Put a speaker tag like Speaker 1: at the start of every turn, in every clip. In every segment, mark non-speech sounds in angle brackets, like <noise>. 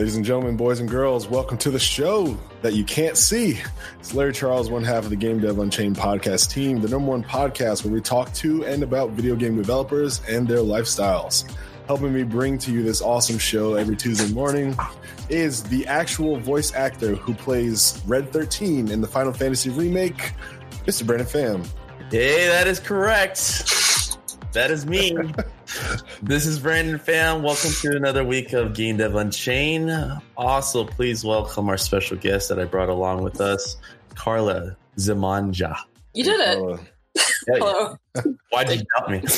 Speaker 1: Ladies and gentlemen, boys and girls, welcome to the show that you can't see. It's Larry Charles, one half of the Game Dev Unchained podcast team, the number one podcast where we talk to and about video game developers and their lifestyles. Helping me bring to you this awesome show every Tuesday morning is the actual voice actor who plays Red 13 in the Final Fantasy remake, Mr. Brandon Pham.
Speaker 2: Hey, that is correct. That is me. <laughs> this is Brandon Pham. Welcome to another week of Game Dev Unchained. Also, please welcome our special guest that I brought along with us, Karla Zimonja.
Speaker 3: You did it. Hello.
Speaker 2: Why'd you doubt me? <laughs>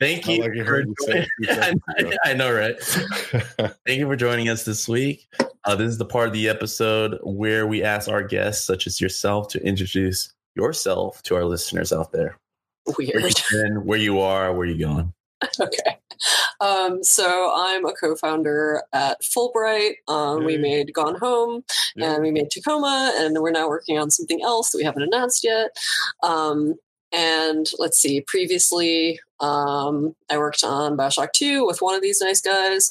Speaker 2: Thank
Speaker 1: I
Speaker 2: you.
Speaker 1: like
Speaker 2: for
Speaker 1: you say
Speaker 2: joining-
Speaker 1: it two seconds. <laughs>
Speaker 2: I know, right? Thank you for joining us this week. Uh, this is the part of the episode where we ask our guests, such as yourself, to introduce yourself to our listeners out there. Where
Speaker 3: Weird.
Speaker 2: you've been, where you are, where you going. <laughs>
Speaker 3: Okay. Um, so I'm a co-founder at Fullbright. Um, we made Gone Home
Speaker 1: Yeah.
Speaker 3: and we made Tacoma, and we're now working on something else that we haven't announced yet. Um, and let's see, previously um, I worked on Bioshock 2 with one of these nice guys.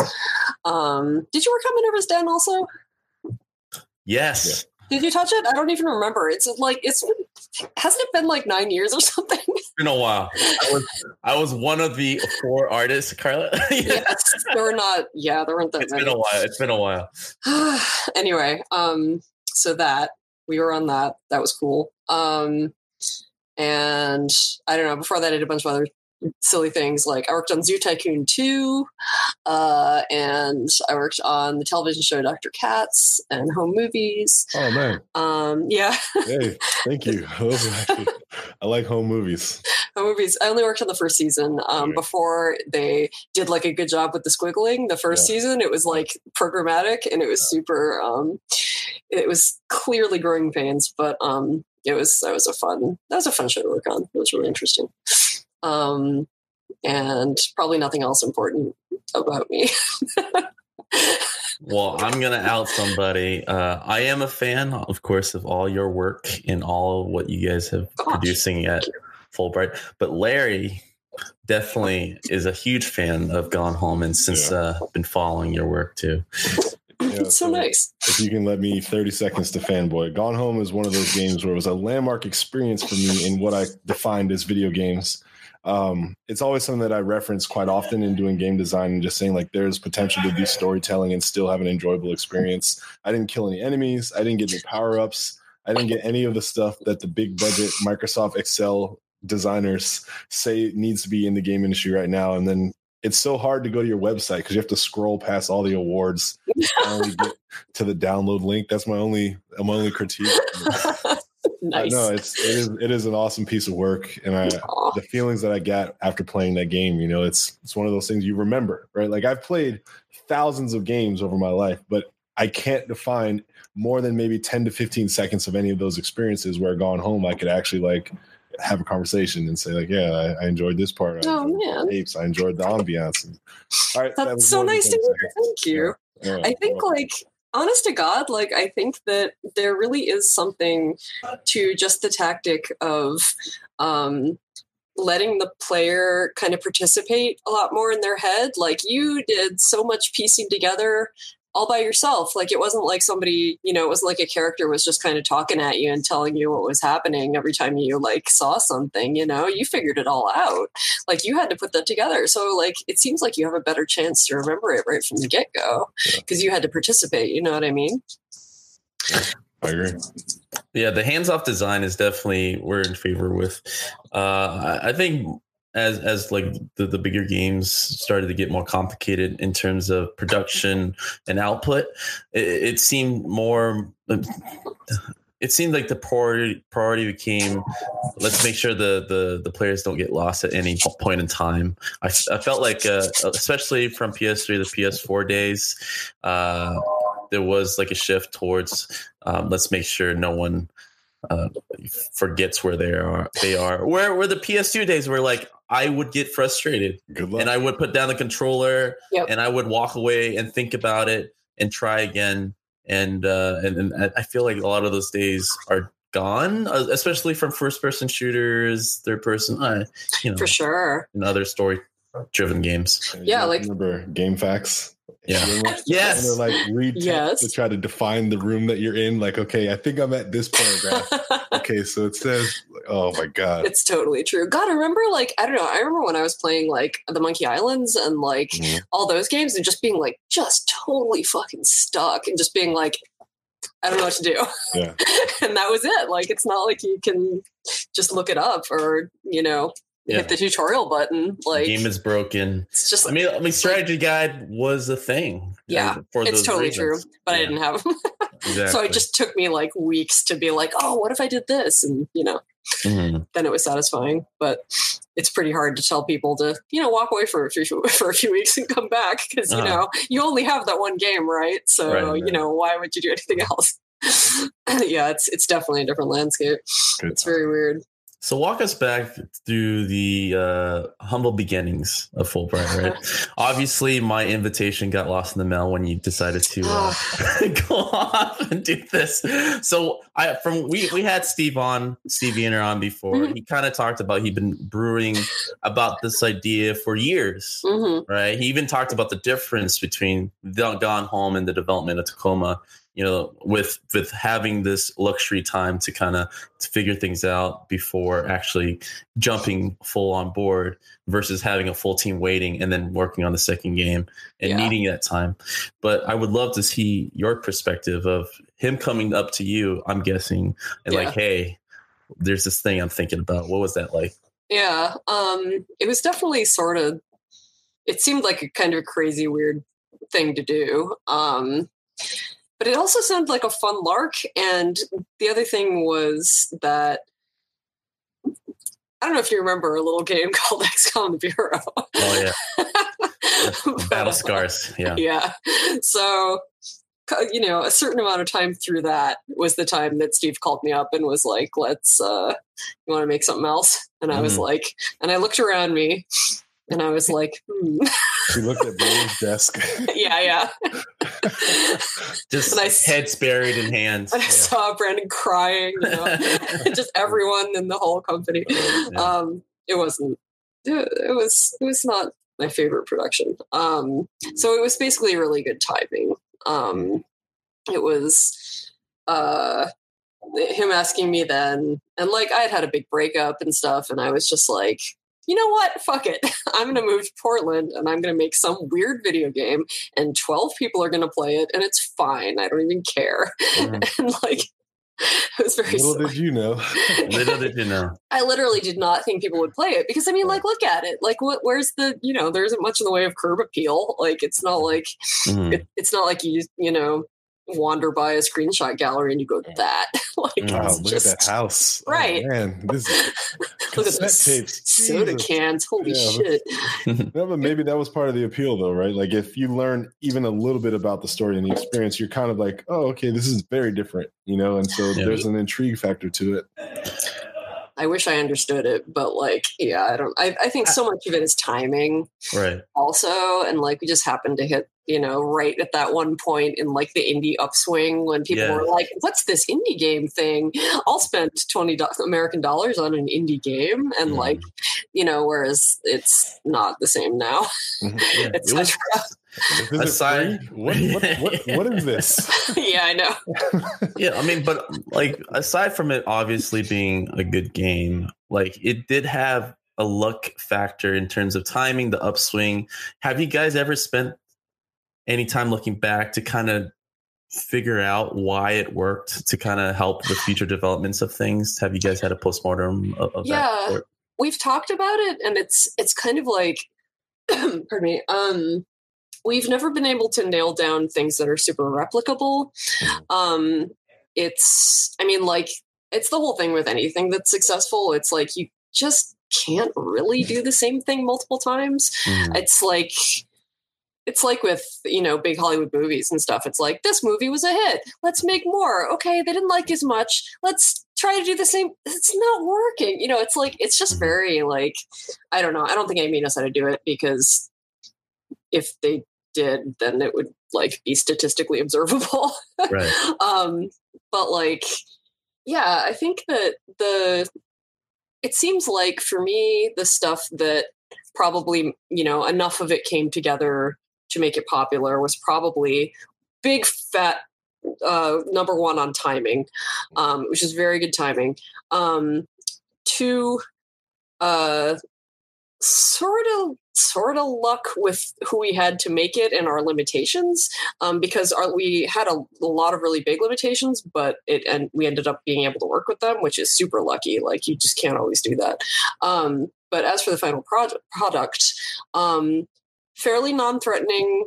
Speaker 3: Um, did you work on Minerva's Den also?
Speaker 2: Yes.
Speaker 3: Did you touch it? I don't even remember. It's like it's hasn't it been like nine years or something? <laughs>
Speaker 2: It's been a while. I was I was one of the four artists, Karla. <laughs>
Speaker 3: yes, there were not. Yeah, there weren't that
Speaker 2: It's
Speaker 3: many.
Speaker 2: been a while. It's been a while. <sighs>
Speaker 3: anyway, um, so that we were on that. That was cool. Um, and I don't know. Before that, I did a bunch of other silly things. Like I worked on Zoo Tycoon two, uh, and I worked on the television show Doctor Katz and home movies.
Speaker 1: oh, man.
Speaker 3: Um, yeah,
Speaker 1: Hey, thank you. Those are actually- I like home movies.
Speaker 3: home movies. I only worked on the first season. Um. Before they did like a good job with the squiggling, the first
Speaker 1: Yeah.
Speaker 3: season it was like programmatic and it was super. Um, it was clearly growing pains, but um, it was that was a fun that was a fun show to work on. It was really interesting. Um, and probably nothing else important about me.
Speaker 2: Well, I'm gonna out somebody. Uh, I am a fan, of course, of all your work and all what you guys have
Speaker 3: Gosh,
Speaker 2: producing at Fullbright. But Larry definitely is a huge fan of Gone Home, and since
Speaker 1: Yeah.
Speaker 2: uh, been following your work too. <laughs>
Speaker 1: Yeah,
Speaker 3: it's so nice.
Speaker 1: If you can let me 30 seconds to fanboy. Gone Home is one of those games where it was a landmark experience for me in what I defined as video games. Um, it's always something that I reference quite often in doing game design and just saying like there's potential to do storytelling and still have an enjoyable experience. I didn't kill any enemies, I didn't get any power ups, I didn't get any of the stuff that the big budget Microsoft Excel designers say needs to be in the game industry right now. And then it's so hard to go to your website because you have to scroll past all the awards <laughs> to get to the download link. That's my only my only critique. <laughs>
Speaker 3: nice.
Speaker 1: No, it's it is it is an awesome piece of work, and I the feelings that I got after playing that game, you know, it's it's one of those things you remember, right? Like I've played thousands of games over my life, but I can't define more than maybe 10 to 15 seconds of any of those experiences where gone home I could actually like have a conversation and say like, yeah, I, I enjoyed this part. I
Speaker 3: Oh man,
Speaker 1: the apes. I enjoyed the ambiance. All right, that
Speaker 3: that's
Speaker 1: was
Speaker 3: so nice to hear. Thank you.
Speaker 1: Yeah,
Speaker 3: I think like honest to God, like I think that there really is something to just the tactic of um letting the player kind of participate a lot more in their head. Like you did so much piecing together all by yourself. Like it wasn't like somebody, you know, it wasn't like a character was just kind of talking at you and telling you what was happening every time you like saw something, you know, you figured it all out. Like you had to put that together. So like it seems like you have a better chance to remember it right from the get go because you had to participate. You know what I mean?
Speaker 1: I agree.
Speaker 2: Yeah, the hands-off design is definitely we're in favor with. Uh, I I think as as like the, the bigger games started to get more complicated in terms of production and output, it, it seemed more. It seemed like the priority priority became let's make sure the the the players don't get lost at any point in time. I, I felt like uh, especially from PS3 to PS4 days, uh, there was like a shift towards um, let's make sure no one uh, forgets where they are. They are where where the PS2 days were like I would get frustrated
Speaker 1: Good luck.
Speaker 2: and I would put down the controller
Speaker 3: Yep.
Speaker 2: and I would walk away and think about it and try again. And uh, and, and I feel like a lot of those days are gone, uh, especially from first person shooters, third person, uh, you know,
Speaker 3: For sure.
Speaker 2: and other story driven games.
Speaker 1: You
Speaker 3: Yeah, like-
Speaker 1: remember GameFAQs
Speaker 2: Yeah.
Speaker 1: They're, <laughs>
Speaker 2: Yes.
Speaker 1: And they're like read text
Speaker 3: Yes.
Speaker 1: to try to define the room that you're in. Like, okay, I think I'm at this paragraph. <laughs> okay, so it says, oh my god.
Speaker 3: it's totally true. God, I remember like I don't know. I remember when I was playing like the Monkey Islands and like
Speaker 1: Mhm.
Speaker 3: all those games and just being like just totally fucking stuck and just being like I don't know what to do.
Speaker 1: Yeah. <laughs>
Speaker 3: and that was it. Like it's not like you can just look it up or you know
Speaker 2: Yeah.
Speaker 3: hit the tutorial button. Like
Speaker 2: game is broken.
Speaker 3: it's just
Speaker 2: I mean, I mean, strategy guide was a thing.
Speaker 3: Yeah,
Speaker 2: uh, for
Speaker 3: it's totally
Speaker 2: reasons.
Speaker 3: true. But I didn't have.
Speaker 2: Exactly. <laughs>
Speaker 3: so it just took me like weeks to be like, oh, what if I did this? And you know,
Speaker 2: Mhm.
Speaker 3: then it was satisfying. But it's pretty hard to tell people to, you know, walk away for a few <laughs> for a few weeks and come back because you
Speaker 2: Uh-huh.
Speaker 3: know you only have that one game, right? So
Speaker 2: Right,
Speaker 3: you know, why would you do anything <laughs> else? yeah, it's it's definitely a different landscape.
Speaker 1: Good
Speaker 3: It's very weird.
Speaker 2: So walk us back through the uh, humble beginnings of Fullbright, right? <laughs> Obviously, my invitation got lost in the mail when you decided to uh, <laughs> go off and do this. So I from we we had Steve on Steve Viener on before.
Speaker 3: Mhm.
Speaker 2: He kind of talked about he'd been brewing about this idea for years,
Speaker 3: hmm
Speaker 2: right? He even talked about the difference between the Gone Home and the development of Tacoma. You know, with with having this luxury time to kind of to figure things out before actually jumping full on board versus having a full team waiting and then working on the second game and
Speaker 3: Yeah.
Speaker 2: needing that time. But I would love to see your perspective of him coming up to you, I'm guessing, and
Speaker 3: Yeah.
Speaker 2: like, hey, there's this thing I'm thinking about. What was that like?
Speaker 3: Yeah, um, it was definitely sort of. It seemed like a kind of crazy, weird thing to do. Um, but it also sounded like a fun lark. And the other thing was that I don't know if you remember a little game <laughs> called XCOM the Bureau.
Speaker 2: Oh yeah, <laughs> battle scars. Yeah.
Speaker 3: yeah. So, you know, a certain amount of time through that was the time that Steve called me up and was like, let's, uh, you want to make something else? And I was
Speaker 2: Mhm.
Speaker 3: like, and I looked around me and I was like, hmm.
Speaker 1: She looked at Blair's desk. <laughs>
Speaker 3: yeah, yeah. <laughs>
Speaker 2: Just
Speaker 3: And I s-
Speaker 2: heads buried in hands.
Speaker 3: And I saw Brandon crying, you know, <laughs> just everyone in the whole company.
Speaker 2: Yeah.
Speaker 3: Um, it wasn't, it, it was, it was not my favorite production. Um, so it was basically really good timing. Um, it was, uh, him asking me then, and like I had had a big breakup and stuff, and I was just like, you know what? Fuck it. <laughs> I'm going to move to Portland and I'm going to make some weird video game, and 12 people are going to play it, and it's fine. I don't even care. <laughs> And like, <laughs> it was very
Speaker 1: Little
Speaker 3: silly.
Speaker 1: did you know.
Speaker 2: Little did you know.
Speaker 3: I literally did not think people would play it because I mean, like, look at it. Like, what? Where's the? You know, there isn't much in the way of curb appeal. Like, it's not like
Speaker 2: Mhm.
Speaker 3: it, it's not like you you know wander by a screenshot gallery and you go that. <laughs> like.
Speaker 1: Wow,
Speaker 3: it's
Speaker 1: look
Speaker 3: just
Speaker 1: at that house. Oh,
Speaker 3: Right.
Speaker 1: man, this <laughs>
Speaker 3: look at
Speaker 1: cassette
Speaker 3: this
Speaker 1: tapes.
Speaker 3: soda
Speaker 1: Jesus.
Speaker 3: cans. Holy
Speaker 1: Yeah,
Speaker 3: shit! <laughs>
Speaker 1: No, but maybe that was part of the appeal, though, right? Like, if you learn even a little bit about the story and the experience, you're kind of like, oh, okay, this is very different, you know? And so
Speaker 2: Yeah.
Speaker 1: there's an intrigue factor to it.
Speaker 3: I wish I understood it, but like, yeah, I don't. I, I think so much of it is timing.
Speaker 2: Right.
Speaker 3: also and like we just happened to hit you know right at that one point in like the indie upswing when people
Speaker 2: Yeah.
Speaker 3: were like what's this indie game thing i'll spend 20 do- american dollars on an indie game and
Speaker 2: Mhm.
Speaker 3: like you know whereas it's not the same now
Speaker 1: Mhm. <laughs>
Speaker 2: Yeah.
Speaker 3: It's <laughs>
Speaker 1: Is
Speaker 2: Aside-
Speaker 1: What, what, what, what is this? <laughs>
Speaker 3: yeah i know
Speaker 2: yeah, I mean, but like aside from it obviously being a good game, like it did have a luck factor in terms of timing, the upswing. Have you guys ever spent any time looking back to kind of figure out why it worked to kind of help the future developments of things? Have you guys had a postmortem of, of
Speaker 3: Yeah.
Speaker 2: that? sort?
Speaker 3: we've talked about it and it's it's kind of like <clears throat> pardon me um we've never been able to nail down things that are super replicable um it's i mean like it's the whole thing with anything that's successful it's like you just can't really do the same thing multiple times
Speaker 2: Mhm.
Speaker 3: it's like it's like with you know big hollywood movies and stuff it's like this movie was a hit. Let's make more. Okay they didn't like as much. Let's try to do the same. It's not working you know it's like it's just very like i don't know i don't think amy knows how to do it because if they did then it would like be statistically observable.
Speaker 2: Right. <laughs>
Speaker 3: um but like yeah i think that the it seems like for me the stuff that probably you know enough of it came together to make it popular was probably big fat uh, number one on timing, um, which is very good timing. Um, two, uh, sort of sort of luck with who we had to make it and our limitations um, because our, we had a, a, lot of really big limitations but it and we ended up being able to work with them which is super lucky like you just can't always do that um, but as for the final project product um, fairly non-threatening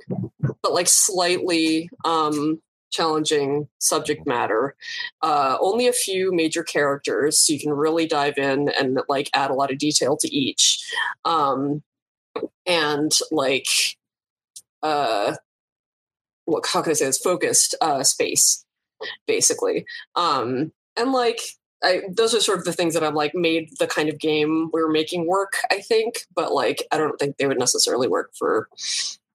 Speaker 3: but like slightly um, challenging subject matter. Uh, only a few major characters, so you can really dive in and like add a lot of detail to each. Um, and like, uh, what? How can I say this? Focused uh, space, basically. Um, and like, I, those are sort of the things that I'm like made the kind of game we are making work. I think, but like, I don't think they would necessarily work for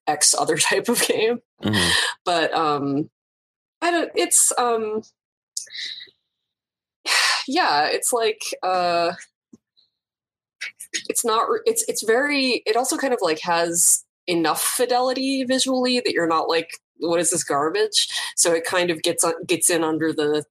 Speaker 3: X other <laughs> type of game. Mm-hmm. But um, I don't. It's um, yeah. It's like uh, it's not. It's it's very. It also kind of like has enough fidelity visually that you're not like, what is this garbage? So it kind of gets gets in under the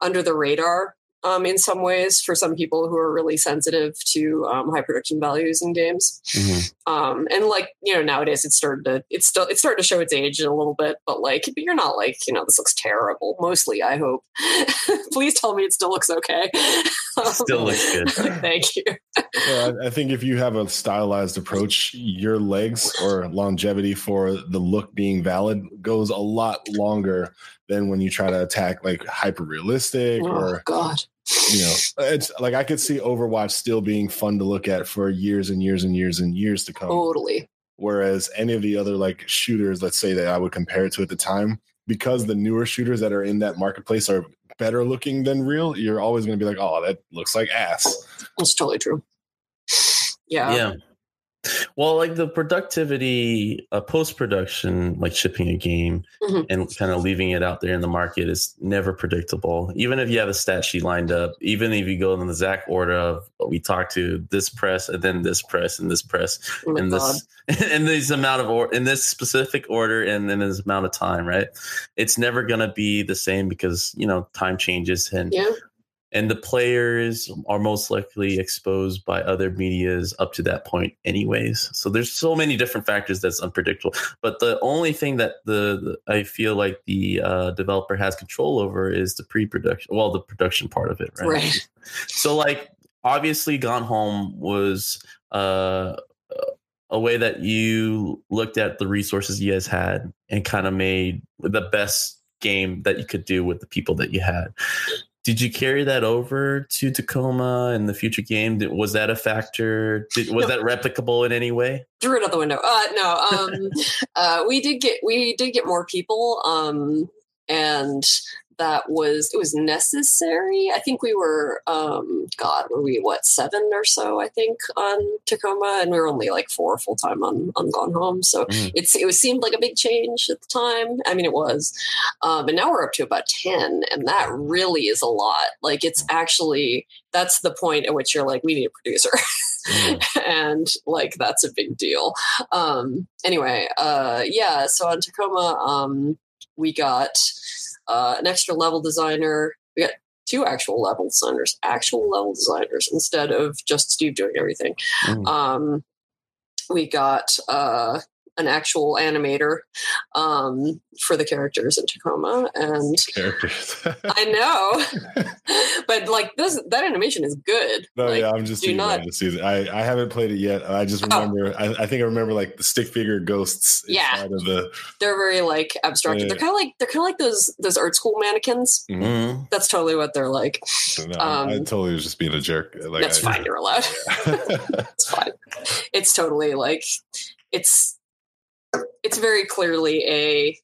Speaker 3: under the radar um, in some ways for some people who are really sensitive to um, high production values in games. Mm-hmm. Um, and like you know nowadays it's started to it's still it's starting to show its age a little bit, but like but you're not like you know this looks terrible. Mostly, I hope. <laughs> Please tell me it still looks okay.
Speaker 2: still looks good. <laughs>
Speaker 3: Thank you.
Speaker 1: Yeah, I think if you have a stylized approach, your legs or longevity for the look being valid goes a lot longer than when you try to attack like hyper realistic oh, or
Speaker 3: God.
Speaker 1: You know, it's like I could see Overwatch still being fun to look at for years and years and years and years to come.
Speaker 3: Totally.
Speaker 1: Whereas any of the other like shooters, let's say that I would compare it to at the time, because the newer shooters that are in that marketplace are better looking than real, you're always going to be like, oh, that looks like ass.
Speaker 3: That's totally true. Yeah.
Speaker 2: Yeah. Well, like the productivity, uh, post production, like shipping a game mm-hmm. and kind of leaving it out there in the market is never predictable. Even if you have a stat sheet lined up, even if you go in the exact order of what we talked to this press and then this press and this press oh and this and <laughs> this amount of or in this specific order and then this amount of time, right? It's never going to be the same because you know time changes and
Speaker 3: yeah
Speaker 2: and the players are most likely exposed by other medias up to that point anyways. So there's so many different factors that's unpredictable. But the only thing that the, the i feel like the uh, developer has control over is the pre-production well the production part of it right,
Speaker 3: right.
Speaker 2: so like obviously gone home was uh a way that you looked at the resources you guys had and kind of made the best game that you could do with the people that you had did you carry that over to Tacoma in the future game? Was that a factor? Did, was no. that replicable in any way?
Speaker 3: Threw it out the window. Uh, no, um, <laughs> uh, we did get we did get more people, um, and that was it was necessary. I think we were um God, were we what, seven or so, I think, on Tacoma, and we were only like four full time on, on Gone Home. So mm. it's it was seemed like a big change at the time. I mean it was. Um and now we're up to about ten, and that really is a lot. Like it's actually that's the point at which you're like, we need a producer. <laughs> Mm. and like that's a big deal. Um anyway, uh yeah, so on Tacoma, um we got uh, an extra level designer. We got two actual level designers, actual level designers instead of just Steve doing everything. Mm. Um, we got uh, an actual animator um, for the characters in Tacoma, and
Speaker 1: characters. <laughs>
Speaker 3: I know, but like this, that animation is good.
Speaker 1: No,
Speaker 3: like,
Speaker 1: yeah, I'm just do not. I I haven't played it yet. I just oh. remember. Oh. I, I, think I remember like the stick figure ghosts.
Speaker 3: Yeah,
Speaker 1: of the.
Speaker 3: They're very like abstracted. Yeah. They're kind of like they're kind of like those those art school mannequins. Mm-hmm. That's totally what they're like.
Speaker 1: No, um, I totally was just being a jerk.
Speaker 3: Like, that's I, fine. You're allowed. Yeah. <laughs> <laughs> it's fine. It's totally like it's it's very clearly a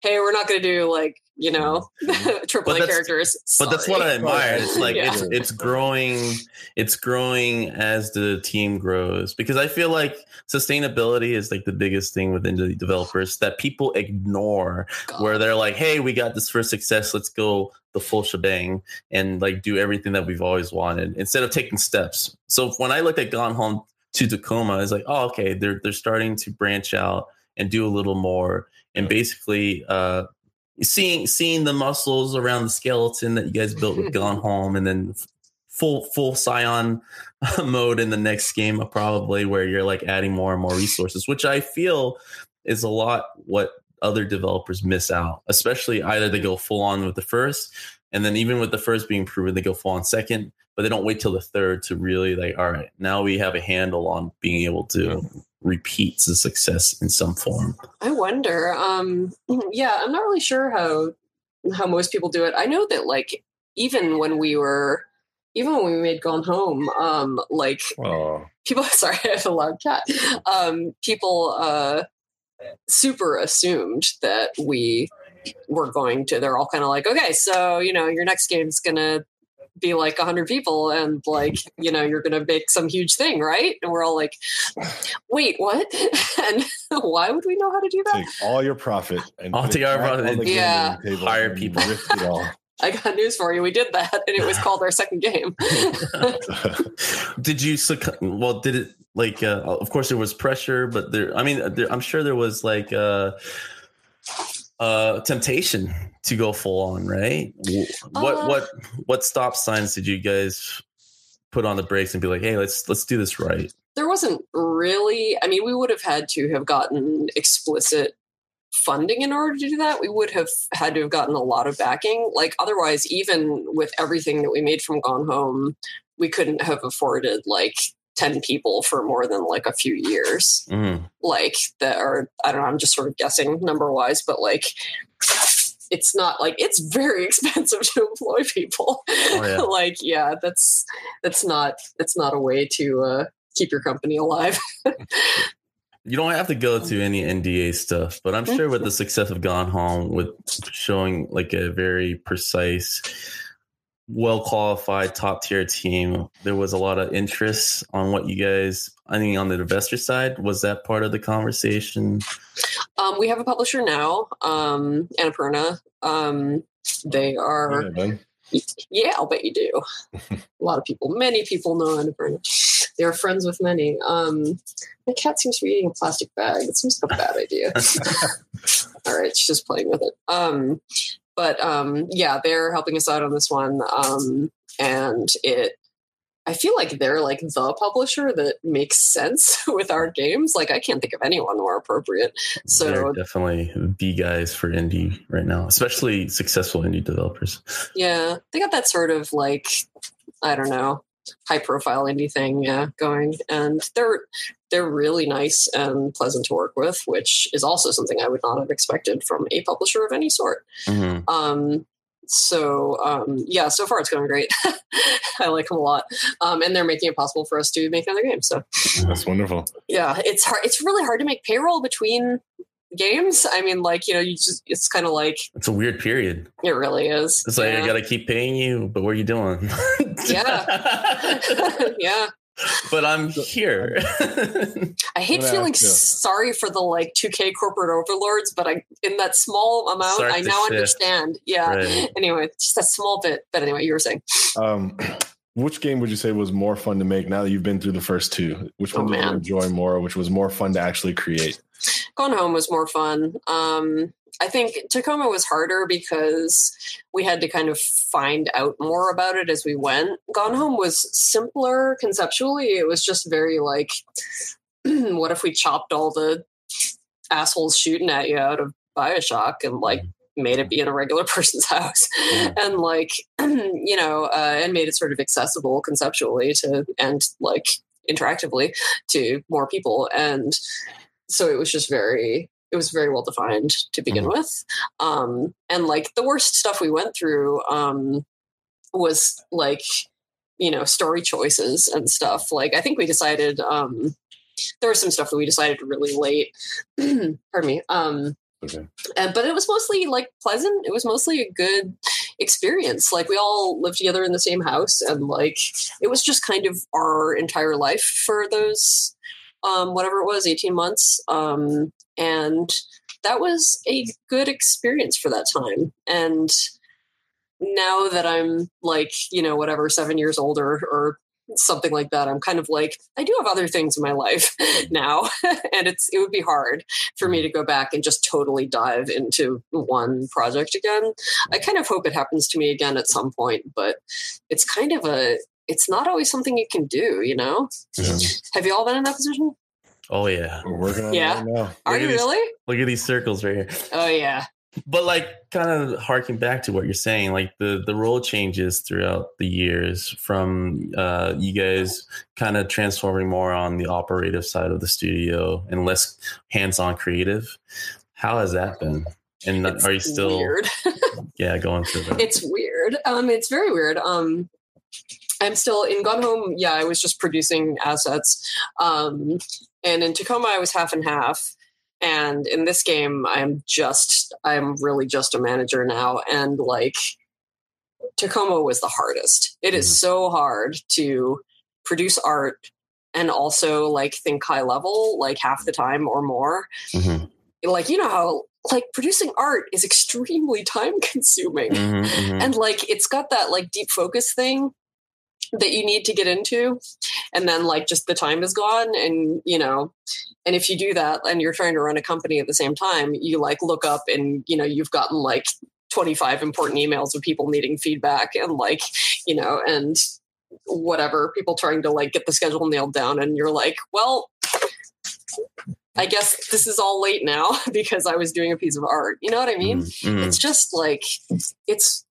Speaker 3: hey, we're not going to do like you know mm-hmm. <laughs> triple A characters.
Speaker 2: Sorry. But that's what I admire. It's <laughs> like yeah. it's it's growing. It's growing as the team grows because I feel like sustainability is like the biggest thing within the developers that people ignore. God. Where they're like, hey, we got this first success. Let's go the full shebang and like do everything that we've always wanted instead of taking steps. So when I looked at Gone Home to Tacoma, it's like, oh, okay, they're they're starting to branch out and do a little more and basically uh, seeing seeing the muscles around the skeleton that you guys built with <laughs> Gone Home, and then full full Saiyan <laughs> mode in the next game, probably where you're like adding more and more resources, which I feel is a lot what other developers miss out. Especially either they go full on with the first, and then even with the first being proven, they go full on second, but they don't wait till the third to really like, all right, now we have a handle on being able to repeat the success in some form.
Speaker 3: I wonder. Um, <clears throat> yeah, I'm not really sure how how most people do it. I know that like even when we were even when we made Gone Home, um, like
Speaker 1: Oh,
Speaker 3: people <laughs> sorry, I have a loud cat. Um, people uh super assumed that we were going to they're all kind of like, okay, so you know, your next game's gonna be like 100 people and like you know you're gonna make some huge thing right and we're all like wait what <laughs> and why would we know how to do that
Speaker 1: take all your profit and
Speaker 2: All
Speaker 1: put
Speaker 2: take
Speaker 1: it
Speaker 2: our
Speaker 1: back
Speaker 2: profit
Speaker 1: on the
Speaker 2: and
Speaker 3: Yeah.
Speaker 1: table
Speaker 2: hire
Speaker 1: and
Speaker 2: people.
Speaker 1: risk it all. <laughs>
Speaker 3: i got news for you we did that and it was called our second game <laughs>
Speaker 2: did you succumb? Well, did it like? Uh, of course, there was pressure, but there. I mean, there, I'm sure there was like uh, uh, temptation to go full on, right? What
Speaker 3: Uh,
Speaker 2: what what stop signs did you guys put on the brakes and be like, hey, let's let's do this right?
Speaker 3: there wasn't really i mean we would have had to have gotten explicit funding in order to do that we would have had to have gotten a lot of backing like otherwise even with everything that we made from gone home we couldn't have afforded like 10 people for more than like a few years
Speaker 2: Mm.
Speaker 3: like that are i don't know i'm just sort of guessing number wise but like it's not like it's very <laughs> expensive to employ people
Speaker 2: Oh, yeah. <laughs>
Speaker 3: like yeah that's that's not that's not a way to uh keep your company alive
Speaker 2: You don't have to go to any NDA stuff, but I'm sure with the success of Gone Home, with showing like a very precise, well qualified, top tier team, there was a lot of interest on what you guys. I mean, on the investor side, was that part of the conversation?
Speaker 3: um we have a publisher now um annapurna. Um they are
Speaker 1: Yeah,
Speaker 3: yeah i'll bet you do. <laughs> A lot of people many people know annapurna. They're friends with many. Um my cat seems to be eating a plastic bag. It seems like a bad idea. <laughs> All right she's just playing with it. Um but um yeah they're helping us out on this one. Um and it i feel like they're like the publisher that makes sense <laughs> with our games like i can't think of anyone more appropriate so
Speaker 2: They're definitely the guys for indie right now, especially successful indie developers.
Speaker 3: yeah they got that sort of like i don't know high profile indie thing yeah going and they're they're really nice and pleasant to work with which is also something i would not have expected from a publisher of any sort
Speaker 2: Mhm.
Speaker 3: Um, so um, yeah, so far it's going great. <laughs> I like them a lot, um, and they're making it possible for us to make another game. So
Speaker 1: That's wonderful.
Speaker 3: yeah, it's hard. It's really hard to make payroll between games. I mean, like you know, you just it's kind of like
Speaker 2: It's a weird period.
Speaker 3: it really is.
Speaker 2: It's like
Speaker 3: yeah.
Speaker 2: I gotta keep paying you, but what are you doing? <laughs>
Speaker 3: Yeah. <laughs> yeah.
Speaker 2: But I'm here. <laughs>
Speaker 3: I hate
Speaker 1: Yeah,
Speaker 3: feeling
Speaker 1: yeah.
Speaker 3: sorry for the like 2K corporate overlords, but I in that small amount,
Speaker 2: Start
Speaker 3: I now
Speaker 2: shift.
Speaker 3: understand. Yeah.
Speaker 2: Right.
Speaker 3: Anyway, just a small bit. But anyway, you were saying.
Speaker 1: Um, <clears throat> which game would you say was more fun to make now that you've been through the first two? Which
Speaker 3: Oh,
Speaker 1: one did you
Speaker 3: man.
Speaker 1: enjoy more? Which was more fun to actually create?
Speaker 3: Gone Home was more fun. Um, I think Tacoma was harder because we had to kind of find out more about it as we went. Gone Home was simpler conceptually. It was just very like, <clears throat> what if we chopped all the assholes shooting at you out of Bioshock and like made it be in a regular <laughs> person's house
Speaker 2: Yeah.
Speaker 3: and like <clears throat> you know uh, and made it sort of accessible conceptually to and like interactively to more people and so it was just very it was very well defined to begin
Speaker 2: Mhm.
Speaker 3: with. Um and like the worst stuff we went through um was like you know story choices and stuff. Like i think we decided um there was some stuff that we decided really late. <clears throat> Pardon me. Um
Speaker 1: Okay.
Speaker 3: and, but it was mostly like pleasant. It was mostly a good experience. Like we all lived together in the same house and like it was just kind of our entire life for those um whatever it was 18 months. Um and that was a good experience for that time and now that i'm like you know whatever seven years older or something like that. I'm kind of like, I do have other things in my life <laughs> now, <laughs> and it's it would be hard for me to go back and just totally dive into one project again. I kind of hope it happens to me again at some point, but it's kind of a it's not always something you can do, you know?
Speaker 2: Mhm.
Speaker 3: Have you all been in that position?
Speaker 2: Oh yeah.
Speaker 1: We're working on
Speaker 3: Yeah.
Speaker 1: it right now.
Speaker 3: Are
Speaker 2: Look
Speaker 3: you
Speaker 2: at these-
Speaker 3: really?
Speaker 2: Look at these circles right here.
Speaker 3: Oh yeah.
Speaker 2: But like kind of harking back to what you're saying, like the the role changes throughout the years from uh you guys kind of transforming more on the operative side of the studio and less hands-on creative. How has that been? And
Speaker 3: It's
Speaker 2: are you still
Speaker 3: weird? <laughs>
Speaker 2: yeah going through that?
Speaker 3: it's weird. Um, it's very weird. Um, I'm still in Gone Home. Yeah, I was just producing assets. Um, and in Tacoma, I was half and half. And in this game, I'm just, I'm really just a manager now. And like, Tacoma was the hardest. It is
Speaker 2: Mhm.
Speaker 3: so hard to produce art and also like think high level, like half the time or more
Speaker 2: Mhm,
Speaker 3: like you know how like producing art is extremely <laughs> time consuming
Speaker 2: mhm, mhm.
Speaker 3: and like it's got that like deep focus thing that you need to get into and then like just the time is gone and you know and if you do that and you're trying to run a company at the same time you like look up and you know you've gotten like 25 important emails of people needing feedback and like you know and whatever people trying to like get the schedule nailed down and you're like well i guess this is all late now <laughs> because i was doing a piece of art you know what i mean
Speaker 2: Mhm, mhm.
Speaker 3: it's just like it's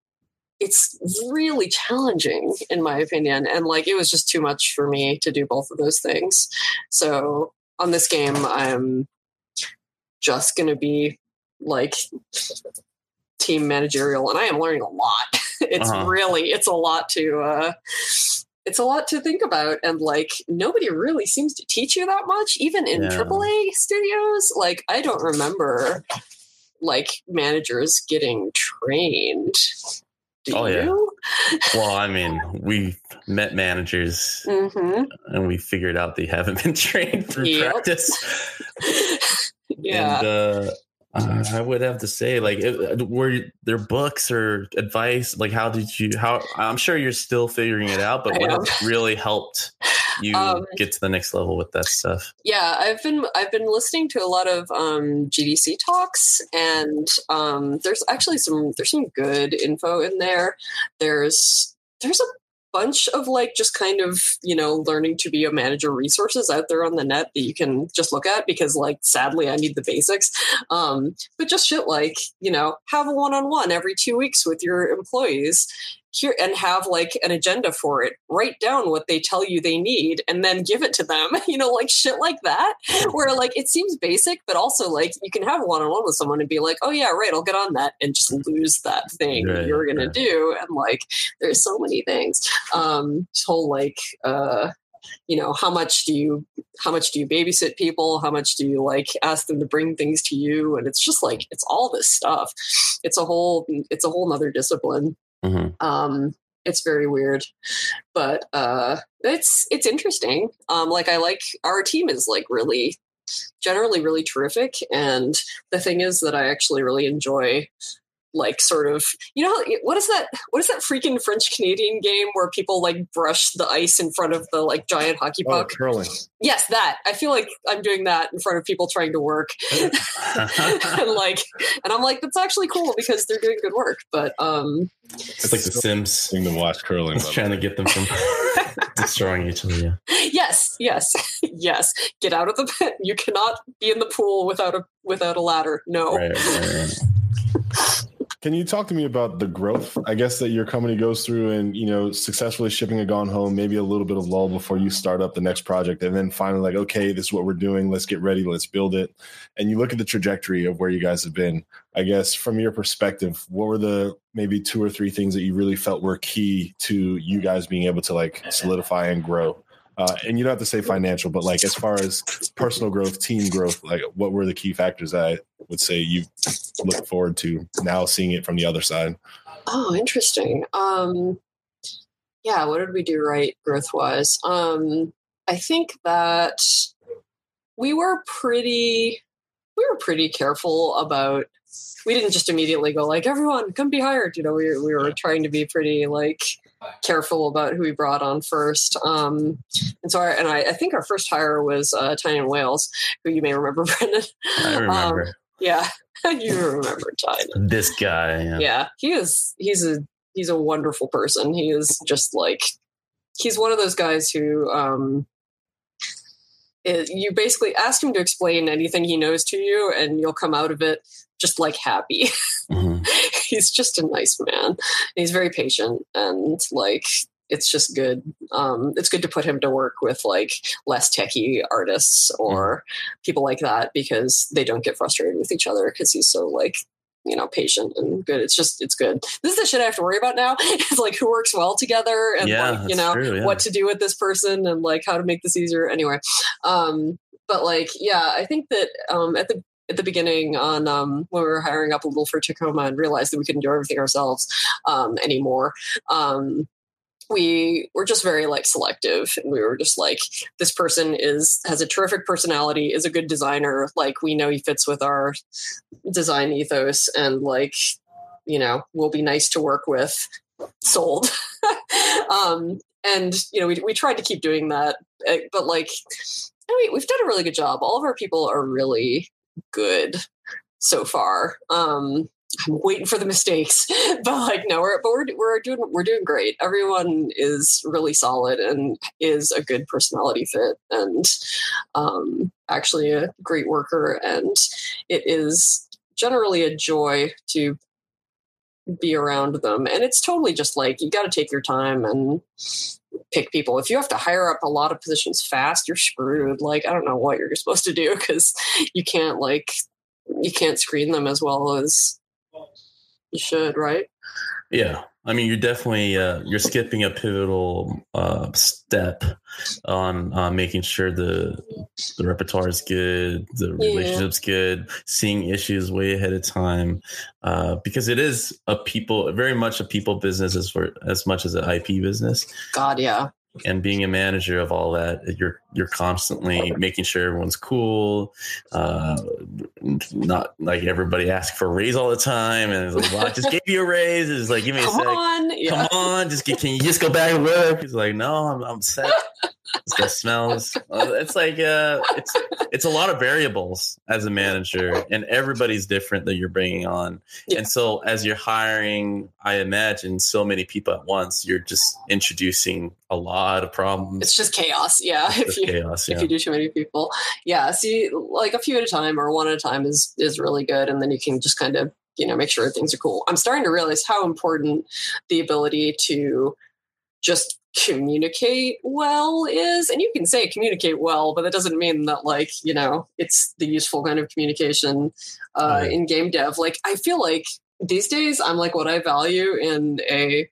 Speaker 3: it's really challenging in my opinion and like it was just too much for me to do both of those things so on this game i'm just going to be like team managerial and i am learning a lot <laughs> it's
Speaker 2: Uh-huh.
Speaker 3: really it's a lot to uh it's a lot to think about and like nobody really seems to teach you that much even in
Speaker 2: Yeah.
Speaker 3: aaa studios like i don't remember like managers getting trained do
Speaker 2: Oh, yeah. Well, I mean, we met managers
Speaker 3: hmm
Speaker 2: and we figured out they haven't been <laughs> trained through
Speaker 3: Yep.
Speaker 2: practice. <laughs>
Speaker 3: yeah
Speaker 2: And uh, uh, I would have to say, like, it, were there books or advice? Like, how did you? How I'm sure you're still figuring it out, but
Speaker 3: I
Speaker 2: what really helped you
Speaker 3: Um,
Speaker 2: get to the next level with that stuff?
Speaker 3: yeah i've been i've been listening to a lot of um gdc talks and um there's actually some there's some good info in there there's there's a bunch of like just kind of you know learning to be a manager resources out there on the net that you can just look at because like sadly i need the basics um but just shit like you know have a one-on-one every two weeks with your employees here and have like an agenda for it. Write down what they tell you they need and then give it to them <laughs> you know like shit like that. Where like it seems basic but also like you can have a one-on-one with someone and be like oh yeah right i'll get on that and just lose that thing
Speaker 2: Right,
Speaker 3: you're gonna
Speaker 2: right.
Speaker 3: do. And like there's so many things. Um whole like uh you know how much do you how much do you babysit people? How much do you like ask them to bring things to you? And it's just like it's all this stuff. It's a whole it's a whole nother discipline
Speaker 2: Mhm.
Speaker 3: um it's very weird but uh it's it's interesting um like i like our team is like really generally really terrific and the thing is that i actually really enjoy like sort of you know what is that what is that freaking french canadian game where people like brush the ice in front of the like giant hockey
Speaker 1: Oh,
Speaker 3: puck
Speaker 1: curling.
Speaker 3: yes that i feel like i'm doing that in front of people trying to work <laughs> and like and i'm like that's actually cool because they're doing good work but um
Speaker 2: it's like The Sims.
Speaker 1: Thing to watch curling.
Speaker 2: It's
Speaker 1: by the
Speaker 2: trying to get them from <laughs> destroying each other. Yeah.
Speaker 3: yes yes <laughs> yes get out of the pit you cannot be in the pool without a without a ladder no
Speaker 2: Right, right, right.
Speaker 1: Can you talk to me about the growth, I guess, that your company goes through and, you know, successfully shipping a gone home, maybe a little bit of lull before you start up the next project. And then finally, like, okay, this is what we're doing. Let's get ready. Let's build it. And you look at the trajectory of where you guys have been. I guess from your perspective, what were the maybe two or three things that you really felt were key to you guys being able to like solidify and grow? Uh, and you don't have to say financial, but like as far as personal growth, team growth, like what were the key factors that I would say you look forward to now seeing it from the other side?
Speaker 3: oh interesting. Um yeah what did we do right growth wise um i think that we were pretty we were pretty careful about we didn't just immediately go like everyone come be hired. You know we, we were trying to be pretty like careful about who we brought on first. Um, and so, I, and I, I, think our first hire was uh, Tynan Wales, who you may remember, <laughs> Brendan.
Speaker 2: I remember.
Speaker 3: Um, yeah, <laughs> you remember Tiny.
Speaker 2: This guy.
Speaker 3: Yeah. yeah, he is. He's a he's a wonderful person. He is just like he's one of those guys who um, you basically ask him to explain anything he knows to you, and you'll come out of it just like happy. Mm-hmm. <laughs> he's just a nice man. He's very patient and like it's just good. Um, it's good to put him to work with like less techie artists or mm-hmm. people like that because they don't get frustrated with each other because he's so like you know patient and good it's just it's good this is the shit i have to worry about now <laughs> it's like who works well together and yeah, like you know true, yeah. what to do with this person and like how to make this easier anyway um but like yeah i think that um at the at the beginning on um, when we were hiring up a little for Tacoma and realized that we couldn't do everything ourselves um, anymore. Um, we were just very like selective. And we were just like this person is has a terrific personality is a good designer. Like we know he fits with our design ethos and like you know will be nice to work with. Sold. <laughs> Um and you know we, we tried to keep doing that eh, but like I mean, we've done a really good job. All of our people are really good so far um I'm waiting for the mistakes, <laughs> but like no, we're but we're we're doing we're doing great. Everyone is really solid and is a good personality fit and um, actually a great worker. And it is generally a joy to be around them. And it's totally just like you got to take your time and pick people. If you have to hire up a lot of positions fast, you're screwed. Like I don't know what you're supposed to do because you can't like you can't screen them as well as you should, right?
Speaker 2: Yeah, I mean, you're definitely uh, you're skipping a pivotal uh, step on uh, making sure the the repertoire is good, the yeah. relationship's good, seeing issues way ahead of time, uh, because it is a people very much a people business as for as much as an IP business.
Speaker 3: God, yeah
Speaker 2: and being a manager of all that you're you're constantly making sure everyone's cool uh not like everybody asks for a raise all the time and it's like well i just gave you a raise. It's like give me a come sec. on, yeah. come on just get, can you just go back and work? It's like no i'm, I'm set it smells. It's like uh, it's it's a lot of variables as a manager, and everybody's different that you're bringing on. Yeah. And so, as you're hiring, I imagine so many people at once, you're just introducing a lot of problems.
Speaker 3: It's just chaos, yeah.
Speaker 2: It's if you chaos,
Speaker 3: yeah. if you do too many people, yeah. See, like a few at a time or one at a time is is really good, and then you can just kind of you know make sure things are cool. I'm starting to realize how important the ability to just communicate well is and you can say communicate well but that doesn't mean that like you know it's the useful kind of communication uh, right. in game dev like i feel like these days i'm like what i value in a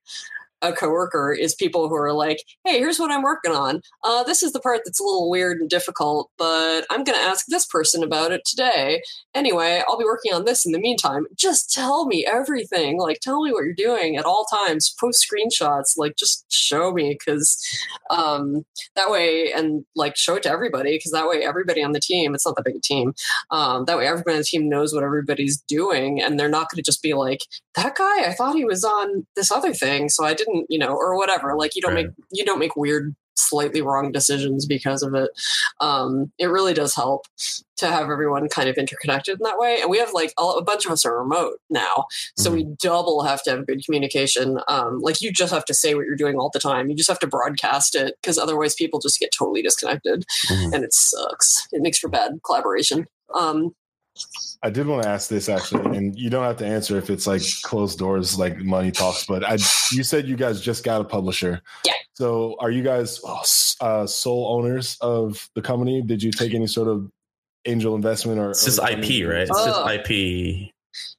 Speaker 3: a coworker is people who are like, "Hey, here's what I'm working on. Uh, this is the part that's a little weird and difficult, but I'm going to ask this person about it today. Anyway, I'll be working on this in the meantime. Just tell me everything. Like, tell me what you're doing at all times. Post screenshots. Like, just show me because um, that way, and like show it to everybody because that way, everybody on the team. It's not that big a team. Um, that way, everybody on the team knows what everybody's doing, and they're not going to just be like, "That guy, I thought he was on this other thing, so I didn't." Didn't, you know, or whatever. Like you don't right. make you don't make weird slightly wrong decisions because of it. Um, it really does help to have everyone kind of interconnected in that way. And we have like a, a bunch of us are remote now, so mm-hmm. we double have to have good communication. Um, like you just have to say what you're doing all the time. You just have to broadcast it because otherwise people just get totally disconnected, mm-hmm. and it sucks. It makes for bad collaboration. Um,
Speaker 1: I did want to ask this actually, and you don't have to answer if it's like closed doors, like money talks. But I, you said you guys just got a publisher.
Speaker 3: Yeah.
Speaker 1: So are you guys uh, sole owners of the company? Did you take any sort of angel investment or?
Speaker 2: It's just IP, right? It's oh. just IP.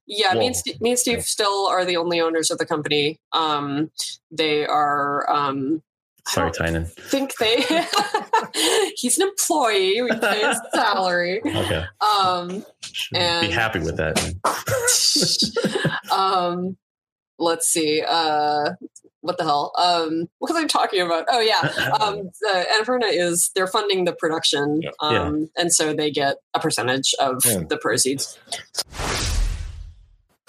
Speaker 3: Yeah, me and, Steve, me and Steve still are the only owners of the company. Um, they are um,
Speaker 2: Sorry, Tynan.
Speaker 3: Think they? <laughs> he's an employee. We pay his <laughs> salary.
Speaker 2: Okay.
Speaker 3: Um, and
Speaker 2: be happy with that. <laughs>
Speaker 3: um, let's see. Uh, what the hell? Um, what was I talking about? Oh yeah, um, the Annapurna is they're funding the production, um, yeah. and so they get a percentage of yeah. the proceeds.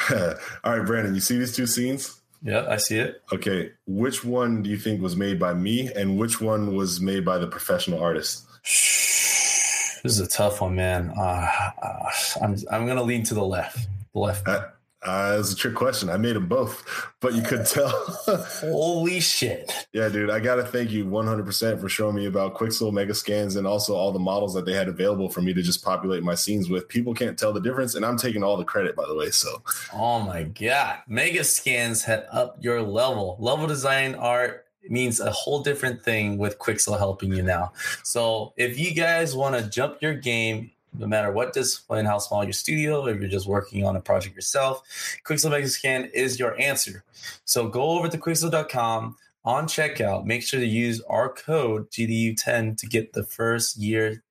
Speaker 1: All right, Brandon, you see these two scenes?
Speaker 2: Yeah, I see it.
Speaker 1: Okay, which one do you think was made by me, and which one was made by the professional artist?
Speaker 2: This is a tough one, man. Uh, uh, I'm I'm gonna lean to the left. The left.
Speaker 1: Uh, uh, it's a trick question. I made them both, but you could tell. <laughs>
Speaker 2: Holy shit!
Speaker 1: Yeah, dude, I gotta thank you 100% for showing me about Quixel Megascans and also all the models that they had available for me to just populate my scenes with. People can't tell the difference, and I'm taking all the credit, by the way. So,
Speaker 2: oh my god, Megascans had up your level. Level design art means a whole different thing with Quixel helping you now. So, if you guys want to jump your game no matter what discipline, how small your studio, if you're just working on a project yourself, Quixel Megascan is your answer. So go over to Quixel.com on checkout. Make sure to use our code GDU10 to get the first year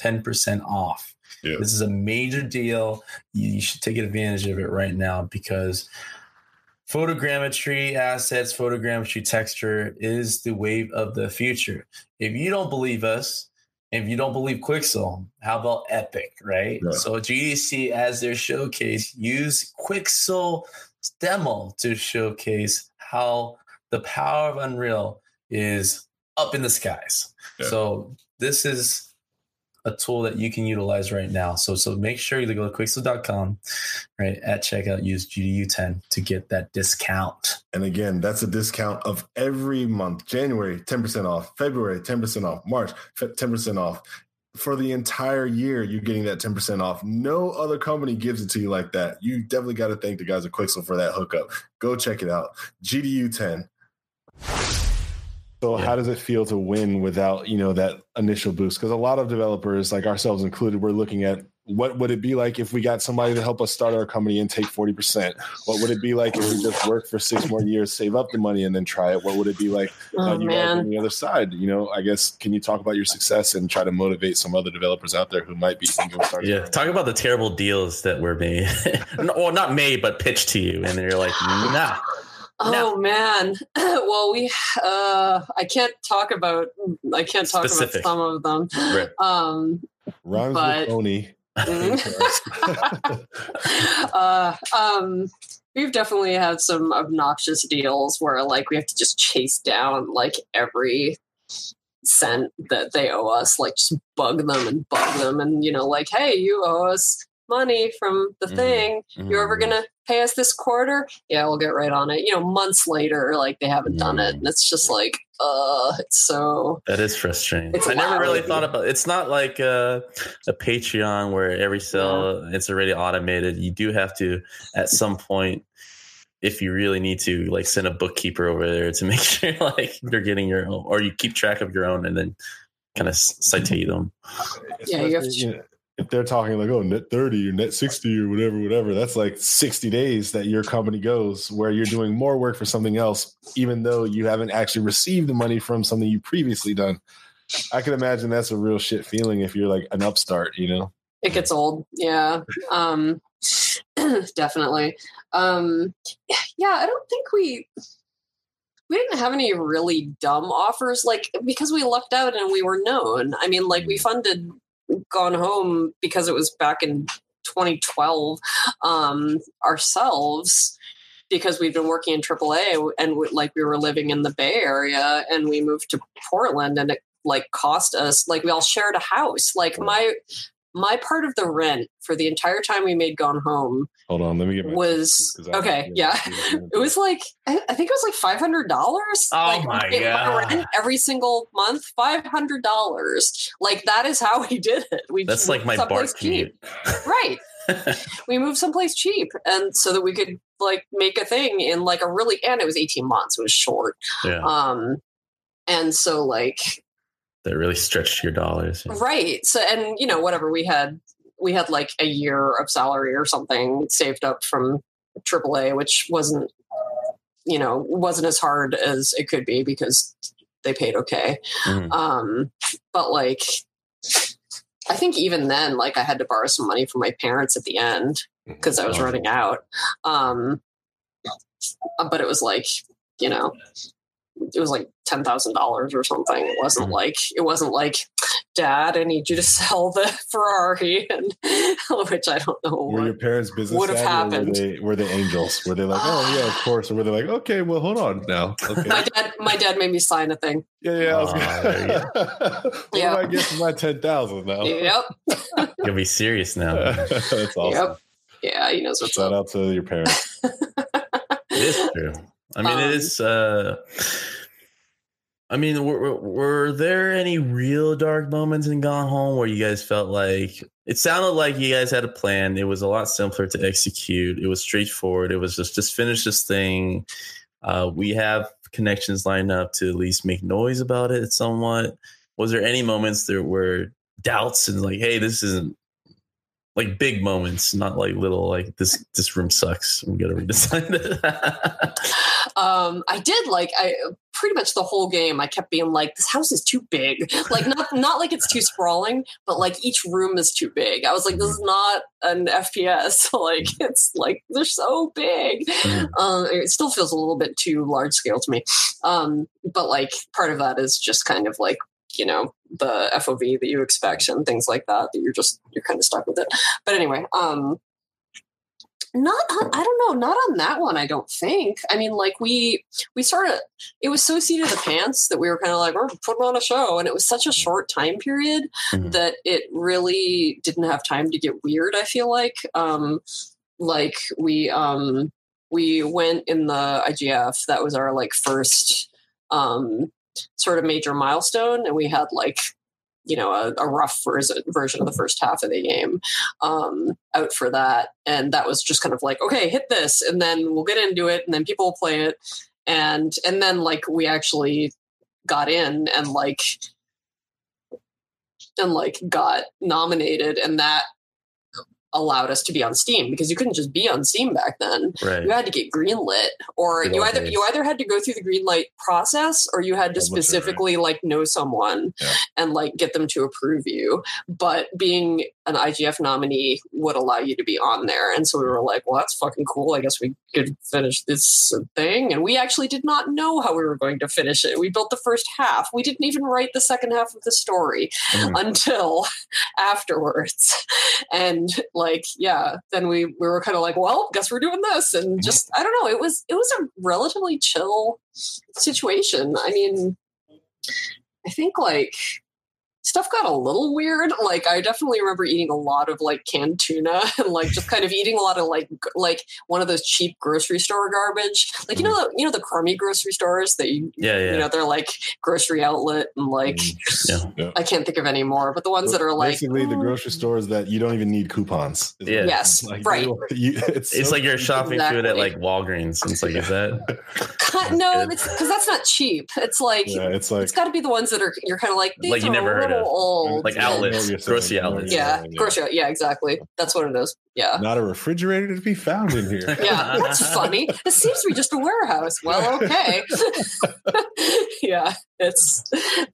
Speaker 2: 10% off. Yeah. This is a major deal. You should take advantage of it right now because photogrammetry assets, photogrammetry texture is the wave of the future. If you don't believe us, if you don't believe Quixel, how about Epic, right? Yeah. So GDC as their showcase use Quixel demo to showcase how the power of Unreal is up in the skies. Yeah. So this is a tool that you can utilize right now. So so make sure you go to quixel.com, right, at checkout, use GDU10 to get that discount.
Speaker 1: And again, that's a discount of every month. January, 10% off, February, 10% off, March, 10% off. For the entire year, you're getting that 10% off. No other company gives it to you like that. You definitely got to thank the guys at Quixel for that hookup. Go check it out. GDU10. So yeah. how does it feel to win without, you know, that initial boost? Because a lot of developers, like ourselves included, we're looking at what would it be like if we got somebody to help us start our company and take 40%? What would it be like if we just work for six more years, save up the money and then try it? What would it be like
Speaker 3: oh, you on
Speaker 1: the other side? You know, I guess can you talk about your success and try to motivate some other developers out there who might be thinking
Speaker 2: of starting? Yeah, talk about the terrible deals that were made. <laughs> well, not made, but pitched to you, and you're like, nah.
Speaker 3: Oh no. man. <laughs> well, we uh I can't talk about I can't talk Specific. about some of them. Right. <laughs> Um
Speaker 1: Rhymes but, with Oni.
Speaker 3: Mm-hmm. uh, um we've definitely had some obnoxious deals where like we have to just chase down like every cent that they owe us, like just bug them and bug them and you know, like, hey, you owe us money from the mm-hmm. thing. Mm-hmm. You're ever gonna pay us this quarter? Yeah, we'll get right on it. You know, months later, like they haven't done it, and it's just like, uh, it's so.
Speaker 2: That is frustrating. I never really thought about. It. It's not like a, a Patreon where every sale yeah. it's already automated. You do have to at some point. If you really need to, like, send a bookkeeper over there to <laughs> make sure, like, you're getting your own, or you keep track of your own, and then kind of citate them.
Speaker 3: Yeah, you have to
Speaker 1: if they're talking like oh net 30 or net 60 or whatever whatever that's like 60 days that your company goes where you're doing more work for something else even though you haven't actually received the money from something you previously done. I can imagine that's a real shit feeling if you're like an upstart you know?
Speaker 3: It gets old. Yeah. Um <clears throat> definitely. Um yeah i don't think we we didn't have any really dumb offers like because we lucked out and we were known. I mean like we mm. funded gone home because it was back in 2012 um, ourselves because we've been working in AAA and we, like we were living in the Bay Area and we moved to Portland and it like cost us like we all shared a house. Like my my part of the rent for the entire time we made Gone Home.
Speaker 1: Hold on, let me get
Speaker 3: was <laughs> okay. yeah, <laughs> it was like I, I, think it was like five hundred dollars.
Speaker 2: Oh
Speaker 3: like,
Speaker 2: my god!
Speaker 3: Rent every single month, five hundred dollars. Like that is how we <laughs> did it. We
Speaker 2: that's like my bar cheap,
Speaker 3: right? we moved someplace cheap, and so that we could like make a thing in like a really and it was eighteen months. It was short.
Speaker 2: Yeah.
Speaker 3: Um, and so like
Speaker 2: that really stretched your dollars.
Speaker 3: Yeah. Right. So, and you know, whatever we had, we had like a year of salary or something saved up from AAA, which wasn't, you know, wasn't as hard as it could be because they paid okay. Mm-hmm. Um, but like, I think even then, like I had to borrow some money from my parents at the end because I was running out. Um, but it was like, you know, it was like ten thousand dollars or something. It wasn't mm-hmm. like it wasn't like Dad, I need you to <laughs> sell the Ferrari, and <laughs> which I don't know.
Speaker 1: Were your parents business
Speaker 3: would have happened?
Speaker 1: Were they, were they angels? Were they like, oh yeah, of <sighs> course, or were they like, okay, well, hold on now. Okay.
Speaker 3: my dad, my dad made me sign a thing.
Speaker 1: Yeah, yeah. I was gonna, <laughs> what
Speaker 3: Yeah.
Speaker 1: do I get for my ten thousand now?
Speaker 3: Yep.
Speaker 2: You'll be serious now.
Speaker 1: That's awesome.
Speaker 3: Yep. Yeah, he knows what's
Speaker 1: Shout
Speaker 3: up.
Speaker 1: out to your parents.
Speaker 2: It is true. I mean,
Speaker 3: Um,
Speaker 2: it is. uh I mean, were, were- there any real dark moments in Gone Home where you guys felt like it sounded like you guys had a plan? It was a lot simpler to execute. It was straightforward. It was just just finish this thing. Uh, we have connections lined up to at least make noise about it somewhat. Was there any moments there were doubts and like, hey, this isn't like big moments, not like little like this this room sucks. We gotta redesign it. <laughs>
Speaker 3: um i did like i pretty much the whole game i kept being like this house is too big like not not like it's too <laughs> sprawling but like each room is too big i was like this is not an fps <laughs> like it's like they're so big
Speaker 2: Mhm.
Speaker 3: um it still feels a little bit too large scale to me um but like part of that is just kind of like you know the fov that you expect and things like that that you're just you're kind of stuck with it. But anyway um not on, i don't know not on that one i don't think. I mean like we we sort of it was so seat of the pants that we were kind of like we're putting on a show and it was such a short time period
Speaker 2: Mhm.
Speaker 3: that it really didn't have time to get weird i feel like. Um like we um we went in the igf that was our like first um sort of major milestone and we had like you know a, a rough vers- version of the first half of the game um, out for that. And that was just kind of like okay hit this and then we'll get into it and then people will play it. And and then like we actually got in and like and like got nominated and that allowed us to be on steam because you couldn't just be on steam back then
Speaker 2: right.
Speaker 3: you had to get greenlit or
Speaker 2: Good
Speaker 3: you either
Speaker 2: days.
Speaker 3: you either had to go through the Greenlight process or you had to
Speaker 1: what's that, right?
Speaker 3: specifically like know someone
Speaker 1: Yeah.
Speaker 3: and like get them to approve you but being an igf nominee would allow you to be on there and so we were like well that's fucking cool i guess we could finish this thing and we actually did not know how we were going to finish it we built the first half we didn't even write the second half of the story
Speaker 2: Mhm.
Speaker 3: until <laughs> afterwards and like yeah then we we were kind of like well guess we're doing this and just i don't know it was it was a relatively chill situation. I mean i think like stuff got a little weird like i definitely remember eating a lot of like canned tuna <laughs> and like just kind of eating a lot of like g- like one of those cheap grocery store garbage like you know the you know the crummy grocery stores that you
Speaker 2: Yeah, yeah.
Speaker 3: you know they're like grocery outlet and like
Speaker 1: Mm, <laughs>
Speaker 2: yeah.
Speaker 3: I can't think of any more, but the ones that are like
Speaker 1: basically the
Speaker 3: "Oh,
Speaker 1: grocery stores that you don't even need coupons.
Speaker 2: Yeah.
Speaker 1: it is.
Speaker 3: Yes,
Speaker 1: Like,
Speaker 3: right. <laughs>
Speaker 1: you- it's
Speaker 2: It's
Speaker 1: so-
Speaker 2: like you're shopping food at like Walgreens. It's like, is that?
Speaker 3: Cut- no, because that's not cheap. It's like
Speaker 1: yeah, it's like
Speaker 3: it's got to be the ones that are you're kind of like these
Speaker 2: Like you
Speaker 3: are
Speaker 2: never heard
Speaker 3: little
Speaker 2: of.
Speaker 3: old.
Speaker 2: Like
Speaker 1: I know what
Speaker 2: outlets,
Speaker 1: you're
Speaker 2: grocery
Speaker 1: I know what
Speaker 2: outlets.
Speaker 1: you're
Speaker 3: Yeah, grocery. Yeah, exactly. That's one of those. Yeah.
Speaker 1: Not a refrigerator to be found in here. <laughs>
Speaker 3: Yeah, that's funny. This seems to be just a warehouse. Well, okay. <laughs> yeah, it's,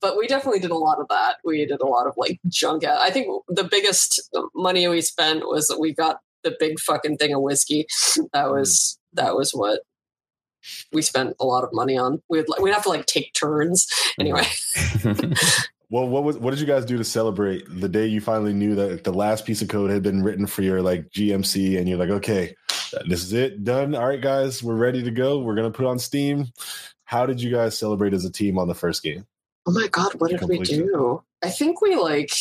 Speaker 3: but we definitely did a lot of that. We did a lot of like junk out. I think the biggest money we spent was that we got the big fucking thing of whiskey. That mm. was, that was what we spent a lot of money on. We'd, we'd have to like take turns. Mm-hmm. Anyway, <laughs>
Speaker 1: Well, what was what did you guys do to celebrate the day you finally knew that the last piece of code had been written for your like GMC and you're like, okay, this is it, done. All right, guys, we're ready to go. We're gonna put on Steam. How did you guys celebrate as a team on the first game?
Speaker 3: oh my God, what did we do? I think we like,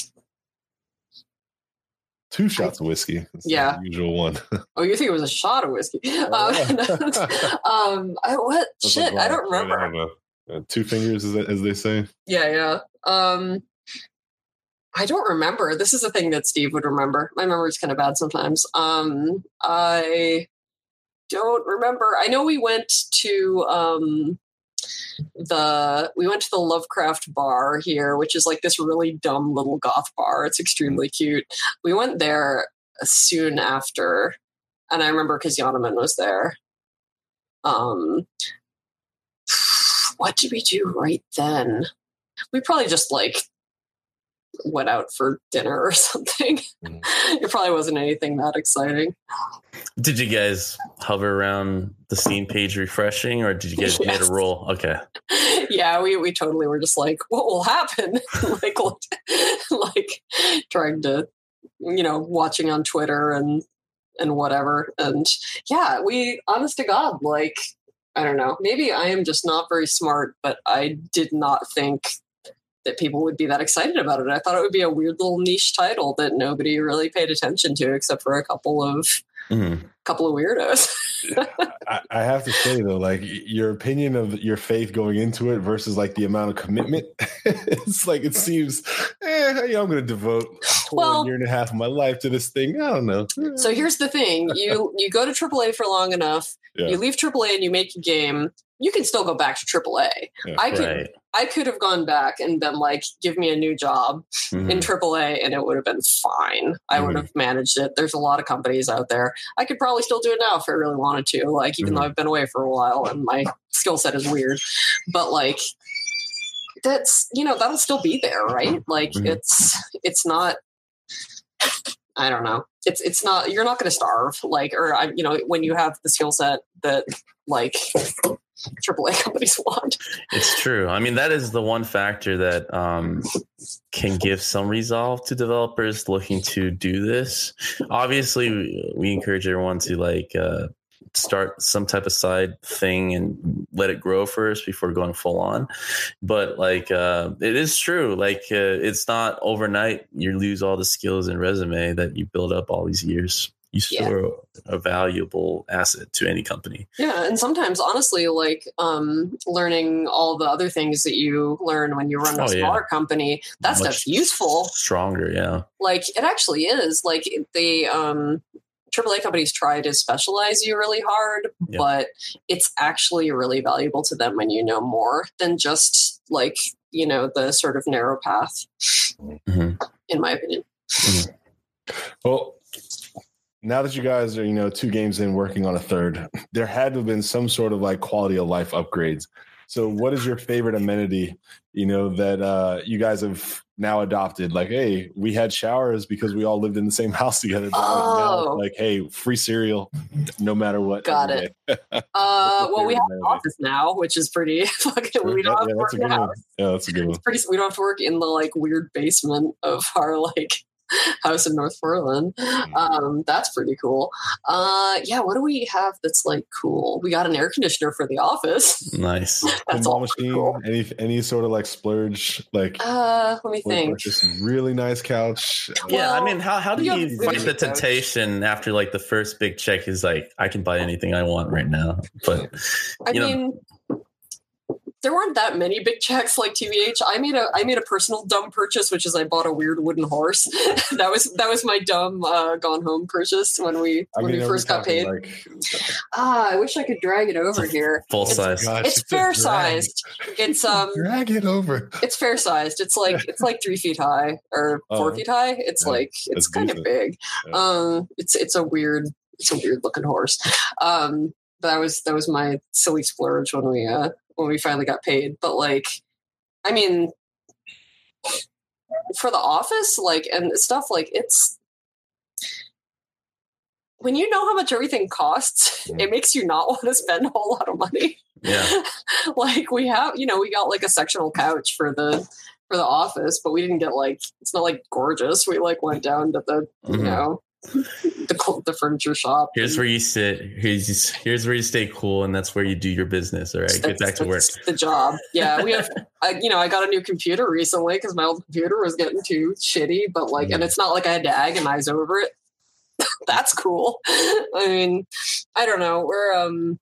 Speaker 1: Two shots of whiskey. That's the
Speaker 3: Yeah.
Speaker 1: usual one. <laughs>
Speaker 3: oh, you think it was a shot of whiskey? Um, <laughs> <laughs> um I, what? Shit, I don't remember.
Speaker 1: a- uh, two fingers, as, as they say.
Speaker 3: Yeah, yeah. Um I don't remember. This is a thing that Steve would remember. My memory's kind of bad sometimes. Um I don't remember. I know we went to um the we went to the Lovecraft bar here, which is like this really dumb little goth bar. It's extremely cute. We went there soon after, and I remember because Yonaman was there. Um, <sighs> what did we do right then? We probably just like went out for dinner or <laughs> something.
Speaker 1: Mhm.
Speaker 3: it probably wasn't anything that exciting.
Speaker 2: Did you guys hover around the scene page refreshing, or did you guys made
Speaker 3: Yes.
Speaker 2: a roll? Okay,
Speaker 3: yeah, we, we totally were just like, what will happen? <laughs> like, like trying to, you know, watching on Twitter and and whatever. And yeah, we honest to God, like I don't know, maybe I am just not very smart, but I did not think that people would be that excited about it. I thought it would be a weird little niche title that nobody really paid attention to except for a couple of mm-hmm. couple of weirdos.
Speaker 1: I, I, have to say though, like your opinion of your faith going into it versus like the amount of commitment, <laughs> it's like it seems, eh, I'm going to devote well, year and a half of my life to this thing. I don't know.
Speaker 3: So here's the thing: you you go to AAA for long enough, <laughs> yeah. you leave AAA and you make a game. You can still go back to AAA. Yeah, I could right. I could have gone back and been like, give me a new job mm-hmm. in AAA and it would have been fine. I mm-hmm. would have managed it. There's a lot of companies out there. I could probably still do it now if I really wanted to, like, even mm-hmm. though I've been away for a while and my skill set is weird. But like, that's, you know, that'll still be there, right? Like, mm-hmm. it's, it's not, I don't know. It's, it's not, you're not going to starve. Like, or, I, you know, when you have the skill set that, like, AAA <laughs> companies want.
Speaker 2: It's true. I mean, that is the one factor that um, can give some resolve to developers looking to do this. Obviously, we, encourage everyone to like uh, start some type of side thing and let it grow first before going full on. But like, uh, it is true. Like, uh, it's not overnight. You lose all the skills and resume that you build up all these years you still yeah. a valuable asset to any company.
Speaker 3: Yeah, and sometimes honestly, like um, learning all the other things that you learn when you run a oh, smaller yeah. company, that Much stuff's useful.
Speaker 2: Stronger, yeah.
Speaker 3: Like it actually is. Like they um AAA companies try to specialize you really hard, yep. but it's actually really valuable to them when you know more than just like, you know, the sort of narrow path, mm-hmm. in my opinion. Mm-hmm.
Speaker 1: Well, now that you guys are, you know, two games in working on a third, there had to have been some sort of like quality of life upgrades. So what is your favorite amenity, you know, that uh you guys have now adopted? Like, hey, we had showers because we all lived in the same <laughs> house together. Oh. Now, like, hey, free cereal no matter what.
Speaker 3: Got it. <laughs> uh well we have an office now, which is pretty <laughs> fucking we don't have yeah, to work in the house.
Speaker 1: Yeah, that's a good one.
Speaker 3: Pretty, we don't have to work in the like weird basement of our like <laughs> house in North Portland. Mm. Um, that's pretty cool. Uh, yeah, what do we have that's like cool? We got an air conditioner for the office. <laughs>
Speaker 2: Nice.
Speaker 1: that's all machine. Cool. Any any sort of like splurge? Like
Speaker 3: uh, let me think.
Speaker 1: Just really nice couch.
Speaker 2: Yeah, well, I mean, how how do you fight the temptation couch. after like the first big check is like I can buy anything I want right now, but
Speaker 3: I mean. Know, there weren't that many big checks like TVH. I made a I made a personal dumb purchase, which is I bought a weird wooden horse. <laughs> that was that was my dumb uh, gone home purchase when we I when mean, we first got paid. Like, ah, I wish I could drag it over here.
Speaker 2: Full it's, size.
Speaker 3: Gosh, it's, it's fair sized. It's um
Speaker 1: drag it over.
Speaker 3: It's fair sized. It's like it's like three feet high or four uh, feet high. It's yeah, like it's kind decent. of big. Yeah. Um, it's it's a weird it's a weird looking horse. Um, that was that was my silly splurge when we uh when we finally got paid. But like, I mean, for the office, like, and stuff, like, it's when you know how much everything costs, it makes you not <laughs> want to spend a whole lot of money.
Speaker 2: Yeah. <laughs>
Speaker 3: like we have, you know, we got like a sectional couch for the for the office, but we didn't get like it's not like gorgeous. We like went down to the mm-hmm. you know the, the furniture shop.
Speaker 2: Here's where you sit. Here's here's where you stay cool, and that's where you do your business. All right, get back to work.
Speaker 3: The job. Yeah, we have. <laughs> I, you know, I got a new computer recently because my old computer was getting too shitty. But like, mm. and it's not like I had to agonize over it. <laughs> that's cool. <laughs> I mean, I don't know. We're um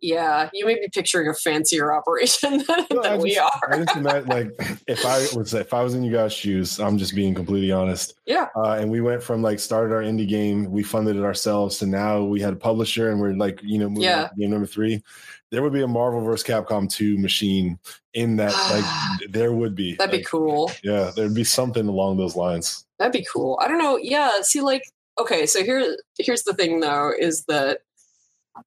Speaker 3: yeah, you may be picturing a fancier operation <laughs> than, well, than just, we are. I just
Speaker 1: imagine, like, <laughs> if I was if I was in you guys' shoes, I'm just being completely honest.
Speaker 3: Yeah.
Speaker 1: Uh, and we went from like started our indie game, we funded it ourselves, to now we had a publisher, and we're like, you know, moving yeah. game number three. There would be a Marvel vs. Capcom 2 machine in that. like, <sighs> there would be.
Speaker 3: That'd
Speaker 1: like,
Speaker 3: be cool.
Speaker 1: Yeah, there'd be something along those lines.
Speaker 3: That'd be cool. I don't know. Yeah. See, like, okay, so here, here's the thing, though, is that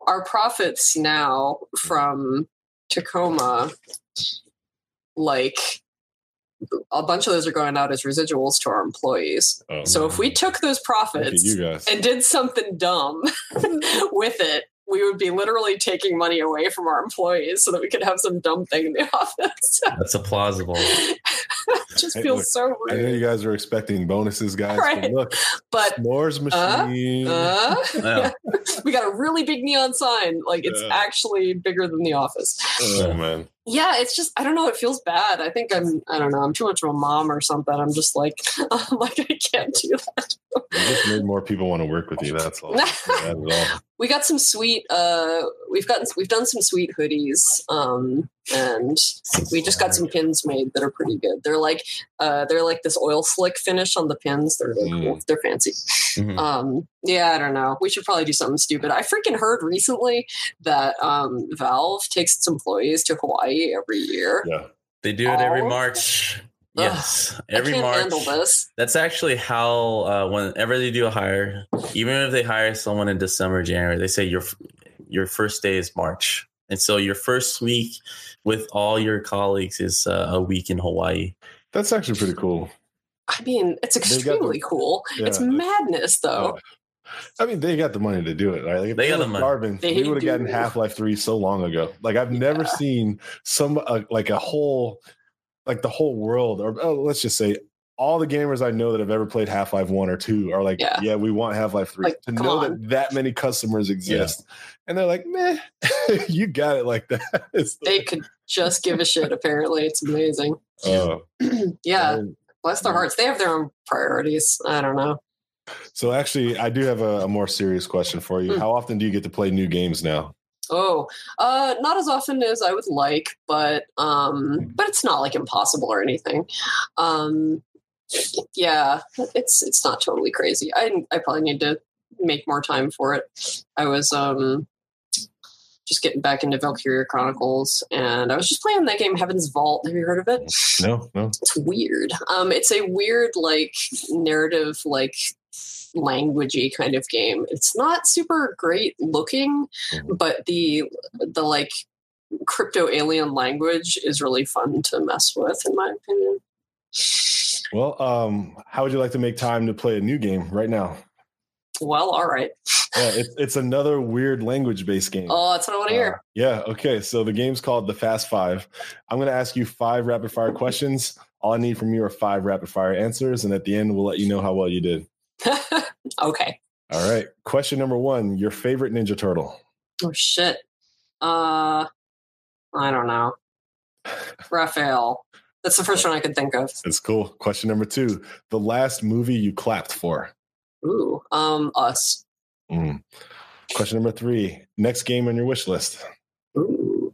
Speaker 3: our profits now from Tacoma, like a bunch of those are going out as residuals to our employees. Oh, so if we took those profits and did something dumb <laughs> with it, we would be literally taking money away from our employees so that we could have some dumb thing in the <laughs> office.
Speaker 2: That's a plausible.
Speaker 3: It <laughs> just
Speaker 1: Hey,
Speaker 3: feels
Speaker 1: look,
Speaker 3: so
Speaker 1: I know you guys are expecting bonuses, guys. But
Speaker 3: Right.
Speaker 1: look,
Speaker 3: But
Speaker 1: s'mores machine.
Speaker 3: uh,
Speaker 2: Yeah. <laughs>
Speaker 3: we got a really big neon sign. Like it's
Speaker 1: Yeah.
Speaker 3: actually bigger than the office.
Speaker 1: oh man,
Speaker 3: Yeah, it's just I don't know. It feels bad. I think I'm I don't know. I'm too much of a mom or something. I'm just like <laughs> I'm like I can't do that.
Speaker 1: you just made more people want to work with you. That's all. Not bad at all.
Speaker 3: we got some sweet uh we've gotten we've done some sweet hoodies um and we just got some pins made that are pretty good. They're like uh they're like this oil slick finish on the pins. They're really cool. They're fancy.
Speaker 2: Mhm.
Speaker 3: um yeah i don't know. We should probably do something stupid. I freaking heard recently that um valve takes its employees to hawaii every year.
Speaker 1: Yeah,
Speaker 2: They do it every
Speaker 3: Oh.
Speaker 2: March.
Speaker 3: Ugh,
Speaker 2: Yes, every
Speaker 3: i can't
Speaker 2: March.
Speaker 3: handle this.
Speaker 2: That's actually how uh, whenever they do a hire, even if they hire someone in December, January, they say your your first day is March, and so your first week with all your colleagues is uh, a week in Hawaii.
Speaker 1: that's actually pretty cool.
Speaker 3: i mean it's
Speaker 1: got the-
Speaker 3: extremely cool it's madness though
Speaker 1: I mean, they got the money to do it, right? Like, if
Speaker 2: They got
Speaker 1: were
Speaker 2: the money.
Speaker 1: starving,
Speaker 3: They
Speaker 1: we would have gotten Half Life Three so long ago. Like I've never seen some uh, like a whole, like the whole world, or oh, let's just say all the gamers I know that have ever played Half Life One or Two are like,
Speaker 3: Yeah.
Speaker 1: yeah, we want Half Life Three.
Speaker 3: Like,
Speaker 1: to know
Speaker 3: on.
Speaker 1: that that many customers exist, and they're like, meh, <laughs> you got it like that. <laughs> It's
Speaker 3: they could just give a shit apparently it's amazing
Speaker 1: uh, <clears throat>
Speaker 3: yeah bless their hearts they have their own priorities i don't know
Speaker 1: So actually, I do have a, a more serious question for you.
Speaker 3: Hmm.
Speaker 1: How often do you get to play new games now?
Speaker 3: Oh, uh, not as often as I would like, but um, but it's not like impossible or anything. Um, yeah, it's it's not totally crazy. I I probably need to make more time for it. I was um just getting back into Valkyria Chronicles, and I was just playing that game Heaven's Vault. Have you heard of it?
Speaker 1: No, no.
Speaker 3: It's weird. Um, it's a weird like narrative like languagey kind of game. It's not super great looking,
Speaker 1: Mhm.
Speaker 3: but the the like crypto alien language is really fun to mess with, in my opinion.
Speaker 1: Well, um, how would you like to make time to play a new game right now?
Speaker 3: Well, all right.
Speaker 1: Yeah, it's, <laughs> it's another weird language based game.
Speaker 3: Oh, that's what I want to
Speaker 1: Uh,
Speaker 3: hear.
Speaker 1: yeah. Okay. So the game's called the Fast Five. I'm going to ask you five rapid fire questions. All I need from you are five rapid fire answers, and at the end, we'll let you know how well you did. <laughs>
Speaker 3: okay.
Speaker 1: All right. Question number one: Your favorite Ninja Turtle?
Speaker 3: Oh shit. Uh, I don't know. Raphael. That's the first <laughs> one I could think of.
Speaker 1: It's cool. Question number two: The last movie you clapped for?
Speaker 3: Ooh, um, us.
Speaker 1: Mm. Question number three: Next game on your wish list?
Speaker 3: Ooh.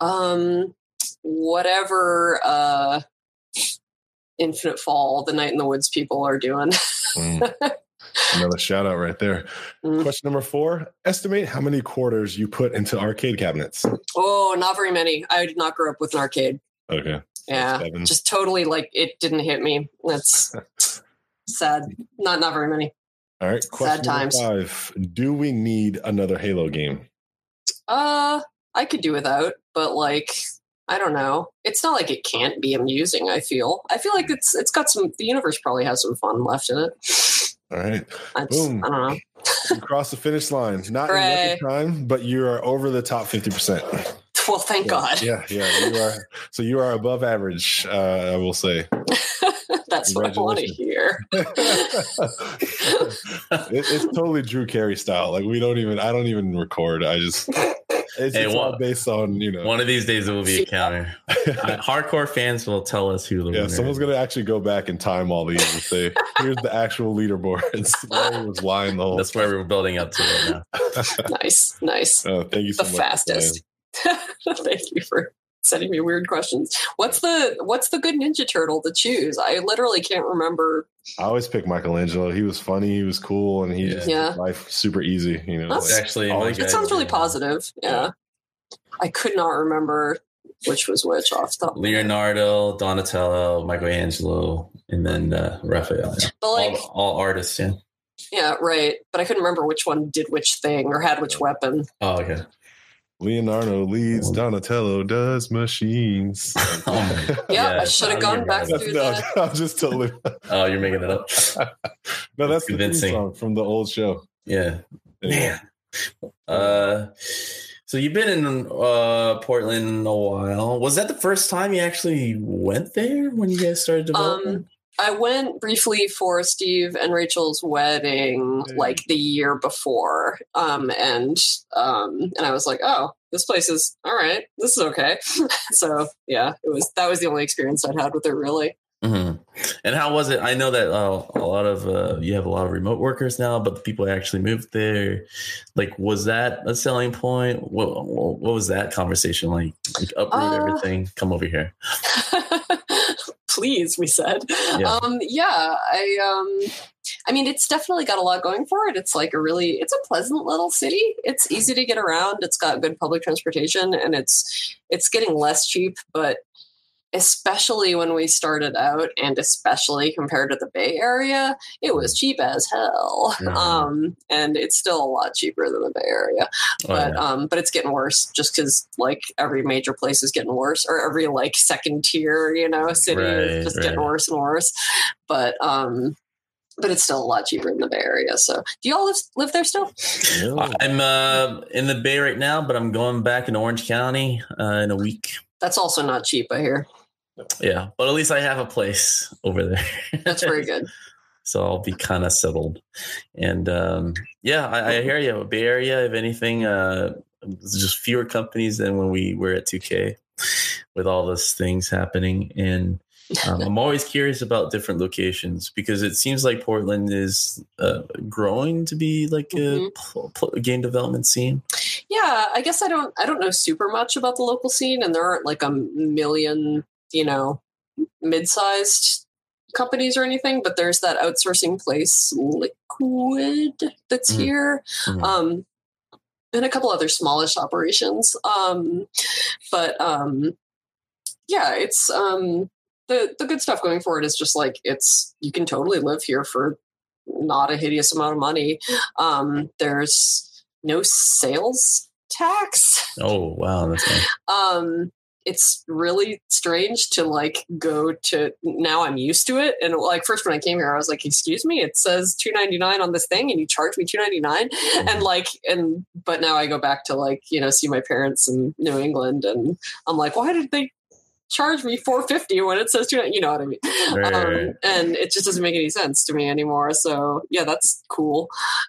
Speaker 3: Um, whatever. Uh, Infinite Fall, the Night in the Woods people are doing.
Speaker 1: Mm. Another shout out right there. <laughs>
Speaker 3: Mm.
Speaker 1: Question number four: Estimate how many quarters you put into arcade cabinets.
Speaker 3: oh, not very many. I did not grow up with an arcade.
Speaker 1: Okay.
Speaker 3: Yeah,
Speaker 1: Seven.
Speaker 3: just totally like it didn't hit me. That's <laughs> sad. Not not very many.
Speaker 1: All right. Question
Speaker 3: times.
Speaker 1: five: Do we need another Halo game?
Speaker 3: Uh, I could do without, but like I don't know. It's not like it can't be amusing. I feel. I feel like it's it's got some. The universe probably has some fun left in it.
Speaker 1: All right.
Speaker 3: I,
Speaker 1: Boom.
Speaker 3: I don't know.
Speaker 1: You crossed the finish line. Not in record time, but you are over the top 50%.
Speaker 3: Well, thank God.
Speaker 1: Yeah, yeah. You are so you are above average, uh, I will say. <laughs>
Speaker 3: That's what I want to hear. <laughs>
Speaker 1: it, it's totally Drew Carey style. Like we don't even I don't even record. I just it's,
Speaker 2: Hey,
Speaker 1: it's all based on, you know.
Speaker 2: One of these days it will be a counter. Uh, hardcore fans will tell us who the
Speaker 1: yeah,
Speaker 2: winner
Speaker 1: someone's
Speaker 2: is.
Speaker 1: gonna actually go back and time all these and say, here's the actual leaderboards. <laughs> Larry was lying the whole
Speaker 2: That's where we're building up to right now. <laughs>
Speaker 3: nice, nice.
Speaker 1: Uh, thank you so
Speaker 3: The
Speaker 1: much.
Speaker 3: The fastest. Thank you for sending me weird questions. What's the what's the good Ninja Turtle to choose? I literally can't remember.
Speaker 1: I always pick Michelangelo. He was funny, he was cool, and he
Speaker 2: Yeah.
Speaker 1: just
Speaker 3: Yeah.
Speaker 1: life super easy. You know,
Speaker 3: That's-
Speaker 1: like,
Speaker 2: Actually,
Speaker 1: always-
Speaker 2: my
Speaker 3: It
Speaker 2: guy-
Speaker 3: sounds really positive. Yeah.
Speaker 1: Yeah.
Speaker 3: I could not remember which was which off the top. of my head.
Speaker 2: Leonardo, Donatello, Michelangelo, and then uh, Raphael. Yeah.
Speaker 3: But like,
Speaker 2: all, all artists, yeah.
Speaker 3: yeah, right. But I couldn't remember which one did which thing or had which weapon.
Speaker 2: Oh, okay.
Speaker 1: Leonardo leads, Donatello does machines. <laughs>
Speaker 2: Oh
Speaker 3: Yeah, <laughs>
Speaker 2: Yeah,
Speaker 3: I should have gone back
Speaker 2: that.
Speaker 3: through
Speaker 1: no,
Speaker 3: that. <laughs>
Speaker 1: I'm just totally.
Speaker 2: Oh, you're making it up.
Speaker 1: no, that's the theme song from the old show.
Speaker 2: Yeah.
Speaker 1: Anyway.
Speaker 2: Man, Uh, so you've been in uh, Portland a while. Was that the first time you actually went there when you guys started developing?
Speaker 3: Um, I went briefly for Steve and Rachel's wedding
Speaker 1: Hey.
Speaker 3: like the year before. Um, and um, and I was like, oh, this place is all right. This is okay. <laughs> so yeah, it was that was the only experience I'd had with it really.
Speaker 2: hmm And how was it? I know that uh, a lot of uh, you have a lot of remote workers now, but the people actually moved there, like, was that a selling point? What what was that conversation like? Like uproot
Speaker 3: Uh,
Speaker 2: everything, come over here. <laughs>
Speaker 3: Please, we said.
Speaker 2: Yeah.
Speaker 3: Um, yeah, I um I mean it's definitely got a lot going for it. It's like a really it's a pleasant little city. It's easy to get around. It's got good public transportation and it's it's getting less cheap, but especially when we started out and especially compared to the Bay Area, it was cheap as hell.
Speaker 2: Mhm.
Speaker 3: Um and it's still a lot cheaper than the Bay Area
Speaker 2: Oh,
Speaker 3: but
Speaker 2: yeah.
Speaker 3: um but it's getting worse just because like every major place is getting worse or every like second tier you know city
Speaker 2: Right,
Speaker 3: is just getting worse and worse but um but it's still a lot cheaper in the bay area so do y'all live, live there still
Speaker 2: I'm uh, in the Bay right now, but I'm going back in Orange County uh, in a week.
Speaker 3: that's also not cheap i hear
Speaker 2: Yeah, but at least I have a place over there.
Speaker 3: that's very good <laughs>
Speaker 2: so I'll be kind of settled. And um, yeah, I, I hear you. Bay Area, if anything, uh, just fewer companies than when we were at 2K with all those things happening. And um, I'm always curious about different locations because it seems like Portland is uh, growing to be like a
Speaker 3: Mhm.
Speaker 2: pl- pl- game development scene.
Speaker 3: yeah i guess i don't i don't know super much about the local scene and there aren't like a million you know mid-sized companies or anything but there's that outsourcing place liquid that's
Speaker 2: Mhm.
Speaker 3: here
Speaker 2: Mhm.
Speaker 3: um and a couple other smallish operations um but um yeah it's um the the good stuff going forward is just like it's you can totally live here for not a hideous amount of money um there's no sales tax
Speaker 2: oh, wow. That's nice. <laughs>
Speaker 3: um it's really strange to like go to now i'm used to it. And like first when i came here i was like excuse me it says 299 on this thing and you charge me 299 and like and but now i go back to like you know see my parents in new england and i'm like why did they charge me 450 when it says 2 you know what i mean?
Speaker 2: Right,
Speaker 3: um, and it just doesn't make any sense to me anymore. So yeah that's cool.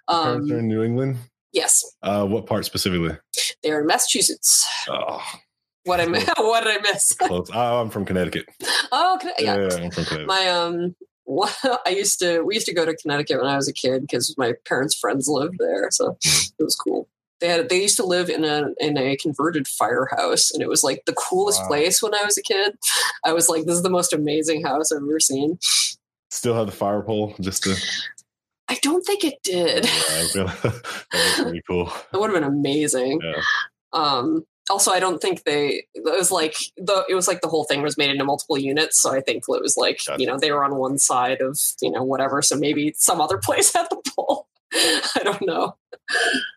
Speaker 1: Your parents are
Speaker 3: um
Speaker 1: in New England.
Speaker 3: yes.
Speaker 1: Uh, what part specifically?
Speaker 3: they're in massachusetts.
Speaker 1: Oh,
Speaker 3: what i <laughs> what did i miss
Speaker 1: close. Oh, I'm from Connecticut.
Speaker 3: oh can
Speaker 1: Yeah,
Speaker 3: yeah
Speaker 1: I'm from Connecticut.
Speaker 3: my um <laughs> I used to we used to go to Connecticut when I was a kid because my parents' friends lived there, so it was cool. They had they used to live in a in a converted firehouse, and it was like the coolest
Speaker 1: Wow.
Speaker 3: place when I was a kid. <laughs> I was like, this is the most amazing house I've ever seen.
Speaker 1: Still have the fire pole just to.
Speaker 3: I don't think it did.
Speaker 1: Yeah, that was pretty cool.
Speaker 3: That would have been amazing.
Speaker 1: Yeah.
Speaker 3: Um, also, I don't think they. It was like the. It was like the whole thing was made into multiple units. So I think it was like
Speaker 1: Gotcha.
Speaker 3: you know they were on one side of you know whatever. So maybe some other <laughs> place had the pole. I don't know.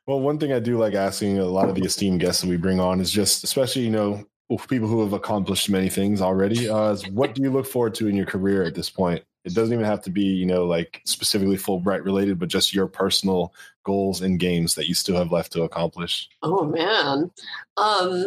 Speaker 1: Well, one thing I do like asking a lot of the esteemed guests that we bring on is just, especially you know, people who have accomplished many things already. Uh, is what do you look forward to in your career at this point? It doesn't even have to be, you know, like specifically Fullbright related, but just your personal goals and games that you still have left to accomplish.
Speaker 3: Oh man. Um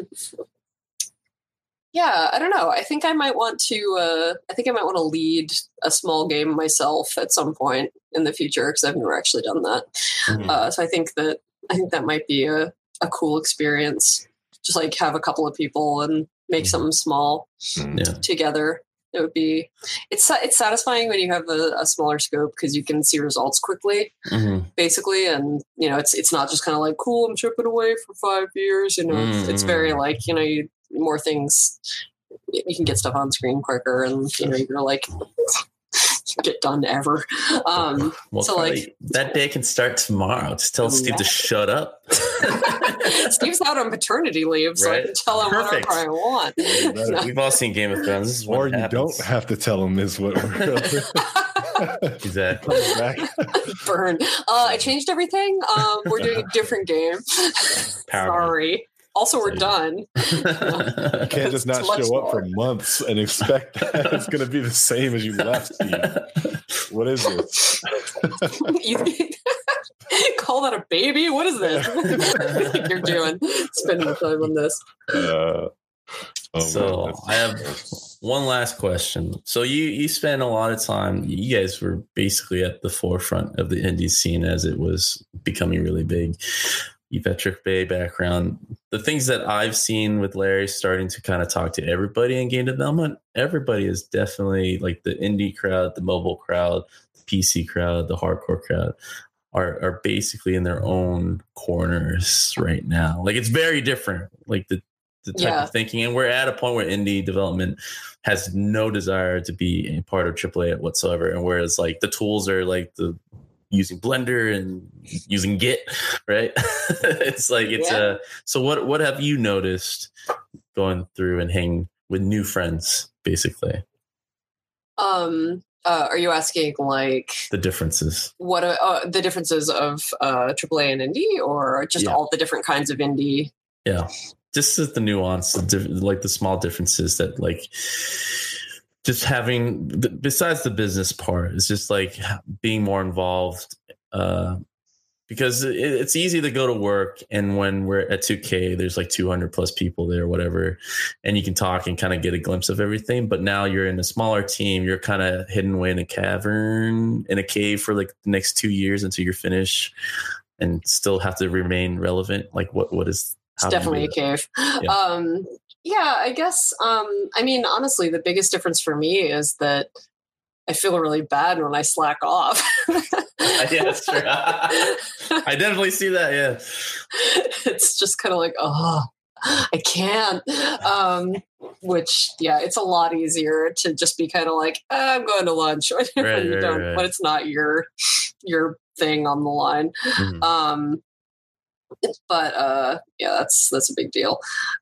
Speaker 3: yeah, I don't know. I think I might want to uh I think I might want to lead a small game myself at some point in the future because I've never actually done that.
Speaker 2: Mhm.
Speaker 3: Uh so I think that I think that might be a a cool experience. Just like have a couple of people and make
Speaker 2: Mhm.
Speaker 3: something small
Speaker 1: Mm.
Speaker 2: yeah.
Speaker 3: together. It would be it's it's satisfying when you have a, a smaller scope because you can see results quickly
Speaker 2: Mhm.
Speaker 3: basically and you know it's it's not just kind of like cool i'm chipping away for five years you know it's, it's very
Speaker 2: Mm.
Speaker 3: like you know you more things you can get stuff on screen quicker and you know you're like get done ever um
Speaker 2: Well,
Speaker 3: So,
Speaker 2: probably
Speaker 3: like-
Speaker 2: that day can start tomorrow. Just tell Steve to shut up. <laughs> <laughs>
Speaker 3: steve's out on paternity leave so i can tell him
Speaker 2: Perfect.
Speaker 3: whatever i want
Speaker 1: better.
Speaker 2: We've all seen Game of Thrones. This is what
Speaker 1: Or you
Speaker 2: happens.
Speaker 1: don't have to tell him is what we're <laughs>
Speaker 2: exactly.
Speaker 1: back.
Speaker 3: burn uh i changed everything um we're doing a different game sorry also we're done <laughs>
Speaker 1: You can't just not
Speaker 3: It's much
Speaker 1: show up for months and expect that <laughs> it's going to be the same as you left. Steve. <laughs> What is this?
Speaker 3: you call that a baby? What is this? what do you think you're doing? Spending time on this.
Speaker 1: Uh, oh,
Speaker 2: so
Speaker 1: man.
Speaker 2: I have one last question. So you you spent a lot of time. You guys were basically at the forefront of the indie scene as it was becoming really big. Trick Bay background. The things that I've seen with Larry starting to kind of talk to everybody in game development, everybody is definitely like the indie crowd, the mobile crowd, the PC crowd, the hardcore crowd are are basically in their own corners right now. Like it's very different. Like the the type
Speaker 3: Yeah.
Speaker 2: of thinking, and we're at a point where indie development has no desire to be a part of AAA whatsoever. And whereas like the tools are like the using Blender and using Git, <laughs> right? <laughs> it's like it's
Speaker 3: Yeah.
Speaker 2: a. So what what have you noticed going through and hanging with new friends, basically
Speaker 3: Um, uh, are you asking like
Speaker 2: the differences?
Speaker 3: what are uh, the differences of uh, AAA and indie, or just
Speaker 2: Yeah.
Speaker 3: all the different kinds of indie?
Speaker 2: Yeah, just the nuance, the diff- like the small differences that like just having besides the business part, it's just like being more involved. Uh, because it, it's easy to go to work, and when we're at 2K, there's like 200 plus people there, whatever, and you can talk and kind of get a glimpse of everything. But now you're in a smaller team, you're kind of hidden away in a cavern, in a cave for like the next two years until you're finished, and still have to remain relevant. Like, what what is
Speaker 3: It's
Speaker 2: how do you do
Speaker 3: definitely a cave.
Speaker 2: Yeah.
Speaker 3: Um, yeah, I guess. Um, I mean, honestly, the biggest difference for me is that I feel really bad when I slack off. <laughs>
Speaker 2: yeah, that's true. <laughs> I definitely see that. Yeah.
Speaker 3: it's just kind of like, oh, I can't. Um, which, yeah, it's a lot easier to just be kind of like, "Ah, I'm going to lunch when, <laughs> when
Speaker 2: Right,
Speaker 3: you
Speaker 2: right,
Speaker 3: don't,
Speaker 2: right.
Speaker 3: when it's not your your thing on the line.
Speaker 2: Mhm.
Speaker 3: Um, but uh, yeah, that's that's a big deal.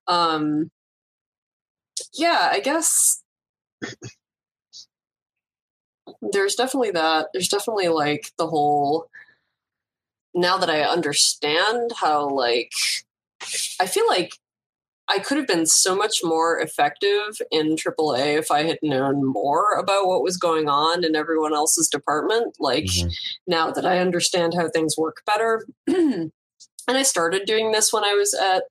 Speaker 3: Um, yeah, I guess there's definitely that. There's definitely like the whole. Now that I understand how, like, I feel like I could have been so much more effective in AAA if I had known more about what was going on in everyone else's department. Like,
Speaker 2: Mhm.
Speaker 3: now that I understand how things work better. <clears throat> and I started doing this when I was at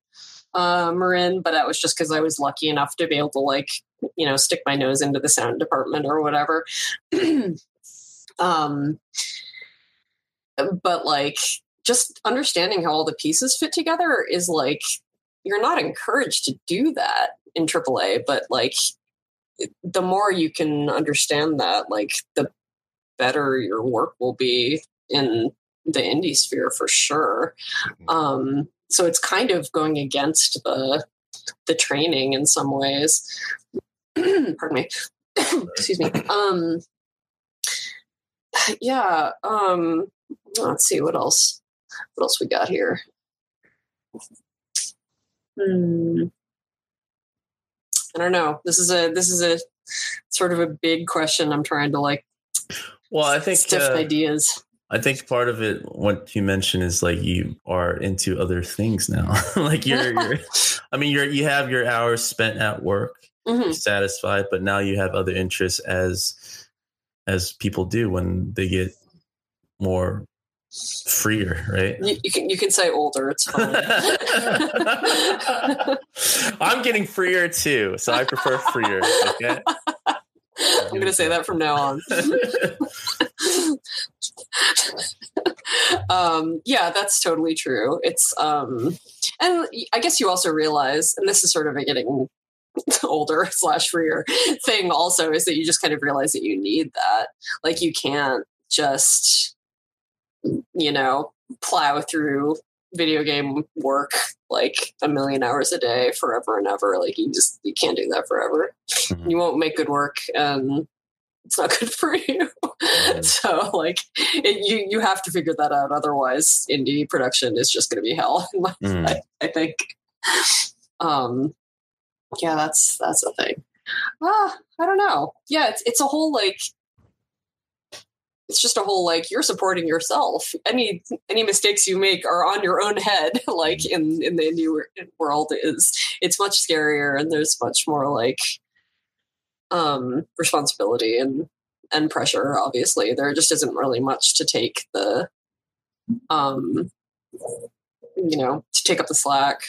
Speaker 3: uh, Marin, but that was just because I was lucky enough to be able to, like, you know, stick my nose into the sound department or whatever. <clears throat> um, but, like, just understanding how all the pieces fit together is like, you're not encouraged to do that in AAA, but, like, the more you can understand that, like, the better your work will be in the indie sphere for sure. Um, so it's kind of going against the the training in some ways. <clears throat> Pardon me. <coughs> Excuse me. Um, yeah. Um, let's see what else. What else we got here? Hmm. I don't know. This is a this is a sort of a big question. I'm trying to like
Speaker 2: Well, I think
Speaker 3: stiff
Speaker 2: uh,
Speaker 3: ideas.
Speaker 2: I think part of it, what you mentioned, is like you are into other things now. <laughs> like you're, <laughs> you're, I mean, you're you have your hours spent at work,
Speaker 3: Mhm.
Speaker 2: you're satisfied, but now you have other interests as as people do when they get more freer, right?
Speaker 3: You, you can you can say older. It's fine. <laughs>
Speaker 2: I'm getting freer too, so I prefer freer. Okay.
Speaker 3: I'm gonna say that from now on. <laughs> um, yeah, that's totally true. It's um, and I guess you also realize, and this is sort of a getting <laughs> older slash freer thing. Also, is that you just kind of realize that you need that. Like you can't just, you know, plow through video game work like a million hours a day forever and ever. Like you just you can't do that forever.
Speaker 2: Mhm.
Speaker 3: You won't make good work, and it's not <laughs> good for you. so like it, you you have to figure that out. Otherwise, indie production is just going to be hell. <laughs>
Speaker 2: Mm.
Speaker 3: I, I think. Um, yeah, that's that's the thing. Ah, I don't know. Yeah, it's it's a whole like. It's just a whole like you're supporting yourself. Any any mistakes you make are on your own head. <laughs> Like in in the indie wor- world, is it's much scarier and there's much more like um responsibility and and pressure obviously there just isn't really much to take the um you know, to take up the slack.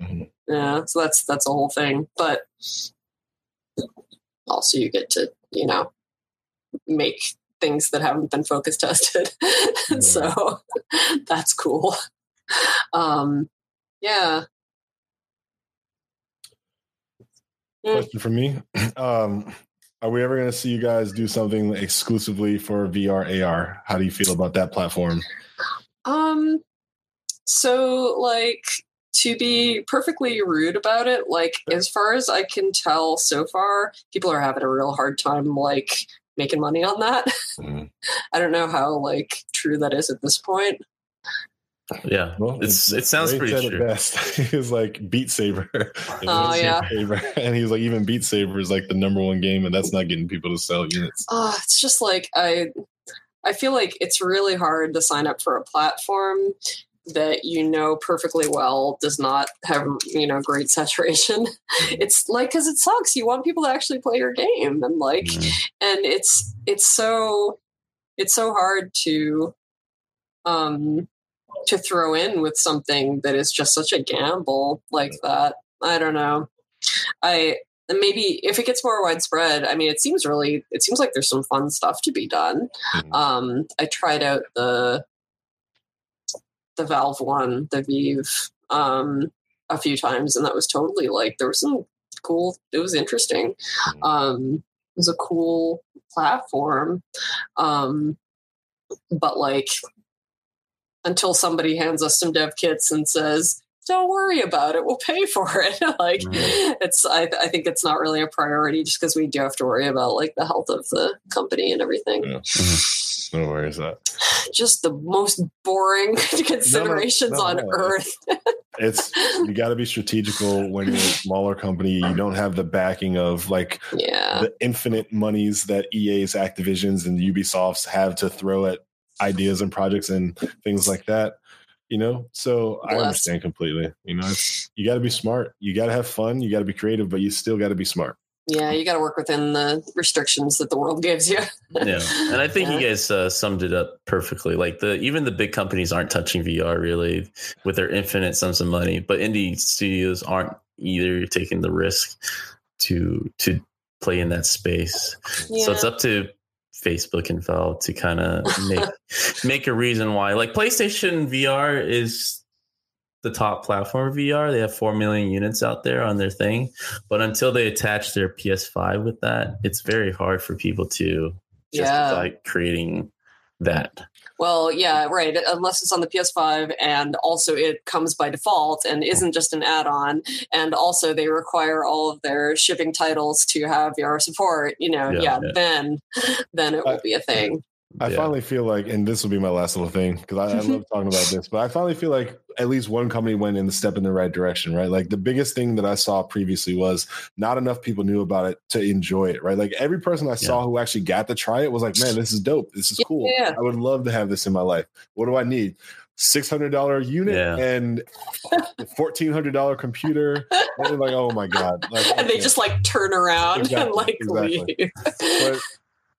Speaker 1: Mhm.
Speaker 3: Yeah, so that's that's a whole thing. But also, you get to you know make things that haven't been focus tested, <laughs> so that's cool. Um, yeah. Mm.
Speaker 1: Question for me. <clears throat> Um, are we ever going to see you guys do something exclusively for VR AR? How do you feel about that platform?
Speaker 3: Um, so like to be perfectly rude about it, like as far as I can tell so far, people are having a real hard time like making money on that.
Speaker 1: Mhm. <laughs>
Speaker 3: I don't know how like true that is at this point.
Speaker 2: Yeah,
Speaker 1: Well,
Speaker 2: it's it sounds
Speaker 1: Ray
Speaker 2: pretty
Speaker 1: said it
Speaker 2: true.
Speaker 1: best. <laughs> he was like Beat Saber. <laughs>
Speaker 3: Oh, yeah.
Speaker 1: and he was like even Beat Saber is like the number one game, and that's not getting people to sell units.
Speaker 3: Uh, it's just like I I feel like it's really hard to sign up for a platform that you know perfectly well does not have you know great <laughs> saturation. It's like because it sucks. You want people to actually play your game, and like,
Speaker 2: Mhm.
Speaker 3: and it's it's so it's so hard to um to throw in with something that is just such a gamble like that. I don't know. I maybe if it gets more widespread, I mean, it seems really, it seems like there's some fun stuff to be done.
Speaker 1: Mhm.
Speaker 3: Um, I tried out the the Valve one, the Vive, um, a few times, and that was totally like there was some cool. It was interesting.
Speaker 1: Mhm.
Speaker 3: Um, it was a cool platform, um, but like until somebody hands us some dev kits and says. Don't worry about it. We'll pay for it. <laughs> like
Speaker 2: Mhm.
Speaker 3: it's, I, I think it's not really a priority just because we do have to worry about like the health of the company and everything
Speaker 1: Yeah. No worries. That
Speaker 3: just the most boring <laughs> considerations
Speaker 1: no,
Speaker 3: on
Speaker 1: no.
Speaker 3: earth.
Speaker 1: it's you got to be strategical when you're a smaller company. You don't have the backing of like
Speaker 3: Yeah.
Speaker 1: the infinite monies that EA's, Activisions, and Ubisofts have to throw at ideas and projects and things like that. You know, so I understand completely. You know, it's, you got to be smart. You got to have fun. You got to be creative, but you still got to be smart.
Speaker 3: Yeah, you got to work within the restrictions that the world <laughs> gives you.
Speaker 2: yeah and i think
Speaker 3: Yeah.
Speaker 2: you guys uh, summed it up perfectly like the even the big companies aren't touching vr really with their infinite sums of money but indie studios aren't either taking the risk to to play in that space so it's up to facebook and valve to kind of make make a reason why like playstation vr is the top platform vr they have 4 million units out there on their thing but until they attach their ps5 with that it's very hard for people to
Speaker 3: Yeah.
Speaker 2: like creating that.
Speaker 3: Well, yeah, right. Unless it's on the PS5 and also it comes by default and isn't just an add on. And also they require all of their shipping titles to have VR support, you know,
Speaker 2: Yeah,
Speaker 3: yeah,
Speaker 2: yeah.
Speaker 3: then then it will be a thing.
Speaker 1: I
Speaker 2: Yeah.
Speaker 1: finally feel like, and this will be my last little thing because I, I love talking about this, but I finally feel like at least one company went in the step in the right direction, right? Like the biggest thing that I saw previously was not enough people knew about it to enjoy it, right? Like every person I saw who actually got to try it was like, man, this is dope. This is cool.
Speaker 3: Yeah.
Speaker 1: I would love to have this in my life. What do I need? Six hundred dollar unit
Speaker 2: Yeah.
Speaker 1: and fourteen hundred dollar computer. And they're like, oh my god! Like, <laughs>
Speaker 3: And they
Speaker 1: okay.
Speaker 3: just like turn around and like
Speaker 1: exactly.
Speaker 3: leave.
Speaker 1: But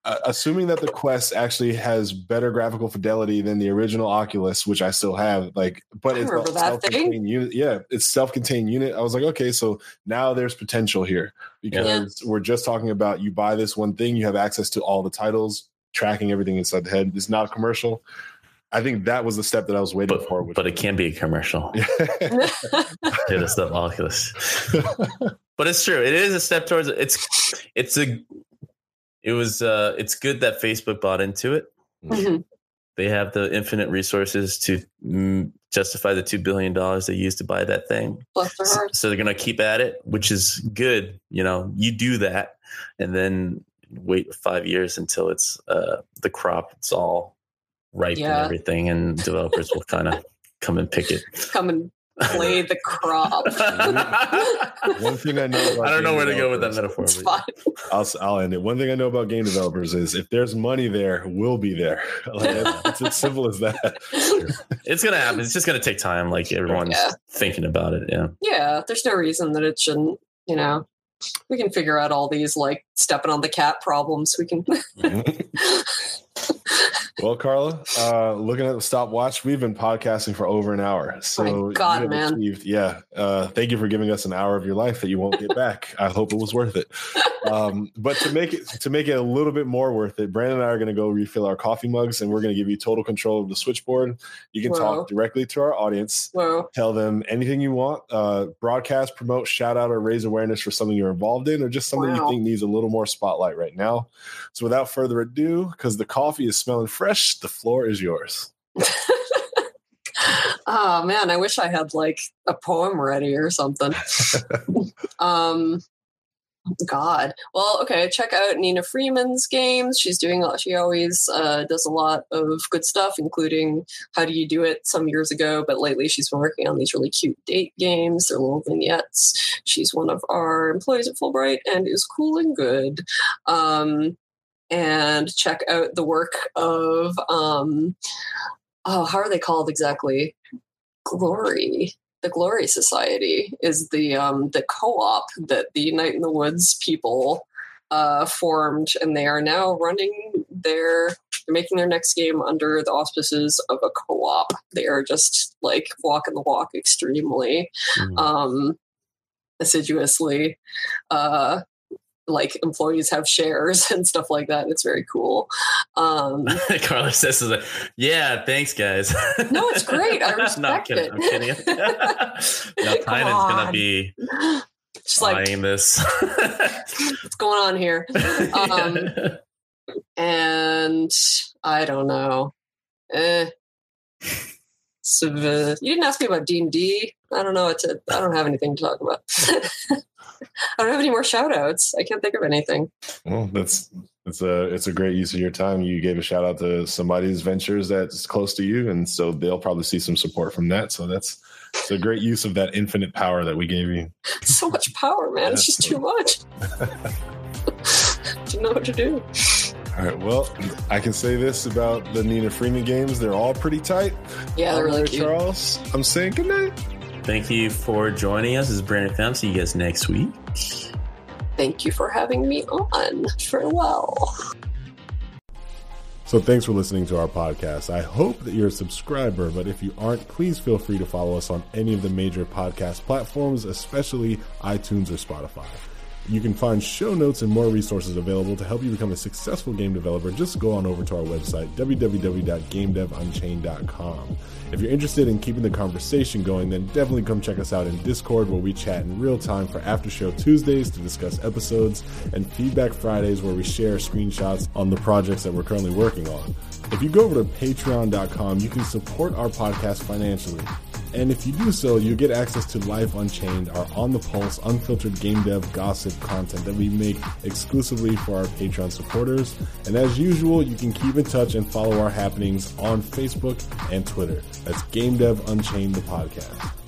Speaker 1: uh, assuming that the Quest actually has better graphical fidelity than the original Oculus, which I still have, like, but
Speaker 3: I
Speaker 1: it's
Speaker 3: remember
Speaker 1: a self-contained unit. Yeah, it's self-contained unit. I was like, okay, so now there's potential here because we're just talking about you buy this one thing, you have access to all the titles, tracking everything inside the head. It's not a commercial. I think that was the step that I was waiting
Speaker 2: But,
Speaker 1: for.
Speaker 2: But it can be a commercial. <laughs> Hit us up, Oculus. <laughs> But it's true. It is a step towards. It's it's a it was uh it's good that Facebook bought into it.
Speaker 3: Mhm.
Speaker 2: They have the infinite resources to mm, justify the two billion dollars they used to buy that thing.
Speaker 3: Bless their
Speaker 2: So, so they're gonna keep at it, which is good. You know, you do that, and then wait five years until it's uh the crop. It's all ripe and everything, and developers will kind of come and pick it.
Speaker 3: Come and play the crop. <laughs>
Speaker 1: one thing I know. About
Speaker 2: I don't know where to go with that metaphor.
Speaker 3: it's fine.
Speaker 1: I'll I'll end it. One thing I know about game developers is if there's money there, we'll be there. <laughs> Like, it's, it's as simple as that. <laughs>
Speaker 2: It's gonna happen. It's just gonna take time. Like everyone's
Speaker 3: Yeah.
Speaker 2: thinking about it. Yeah.
Speaker 3: Yeah, there's no reason that it shouldn't, you know. We can figure out all these like stepping on the cat problems. We can
Speaker 1: Mm-hmm. Well, Karla, uh, looking at the stopwatch, we've been podcasting for over an hour. So,
Speaker 3: My God, man.
Speaker 1: Achieved, yeah. Uh, thank you for giving us an hour of your life that you won't get back. I hope it was worth it. Um, but to make it to make it a little bit more worth it, Brandon and I are going to go refill our coffee mugs, and we're going to give you total control of the switchboard. You can talk directly to our audience. Tell them anything you want. Uh, broadcast, promote, shout out, or raise awareness for something you're involved in, or just something wow. you think needs a little more spotlight right now. So, without further ado, because the coffee is smelling fresh The floor is yours.
Speaker 3: oh man, I wish I had like a poem ready or something. <laughs> um God. Well, okay. Check out Nina Freeman's games. She's doing. A lot, she always uh, does a lot of good stuff, including "How Do You Do It" some years ago. But lately, she's been working on these really cute date games. They're little vignettes. She's one of our employees at Fullbright and is cool and good. Um, and check out the work of um, oh, how are they called exactly? Glory. The Glory Society is the um, the co-op that the Night in the Woods people uh, formed, and they are now running their they're making their next game under the auspices of a co-op. They are just like walking the walk extremely mm. um, assiduously. Uh, like employees have shares <laughs> and stuff like that. It's very cool. Um, <laughs>
Speaker 2: Carlos says, like, "Yeah, thanks, guys."
Speaker 3: no, it's great. I <laughs> respect
Speaker 2: Not kidding.
Speaker 3: it.
Speaker 2: I'm kidding. now Tynan's gonna be <gasps> just like this.
Speaker 3: what's going on here? Um, and I don't know. Eh. You didn't ask me about D and D. I don't know what to. I don't have anything to talk about. <laughs> I don't have any more shout outs. I can't think of anything.
Speaker 1: Well, that's it's a it's a great use of your time. You gave a shout out to somebody's ventures that's close to you, and so they'll probably see some support from that. So that's it's a great use of that infinite power that we gave you.
Speaker 3: so much power, man. It's just too much. <laughs> Didn't know what to do.
Speaker 1: All right. Well, I can say this about the Nina Freeman games. They're all pretty tight.
Speaker 3: Yeah, they're really cute.
Speaker 1: Charles, I'm saying good night.
Speaker 2: Thank you for joining us. This is Brandon Pham. See you guys next week.
Speaker 3: Thank you for having me on. Farewell.
Speaker 1: So thanks for listening to our podcast. I hope that you're a subscriber, but if you aren't, please feel free to follow us on any of the major podcast platforms, especially iTunes or Spotify. You can find show notes and more resources available to help you become a successful game developer. Just go on over to our website, www.gamedevunchained.com. If you're interested in keeping the conversation going, then definitely come check us out in Discord where we chat in real time for after show Tuesdays to discuss episodes and feedback Fridays where we share screenshots on the projects that we're currently working on. If you go over to patreon.com, you can support our podcast financially. And if you do so, you get access to Life Unchained, our on the pulse, unfiltered game dev gossip content that we make exclusively for our Patreon supporters. And as usual, you can keep in touch and follow our happenings on Facebook and Twitter. That's Game Dev Unchained, the podcast.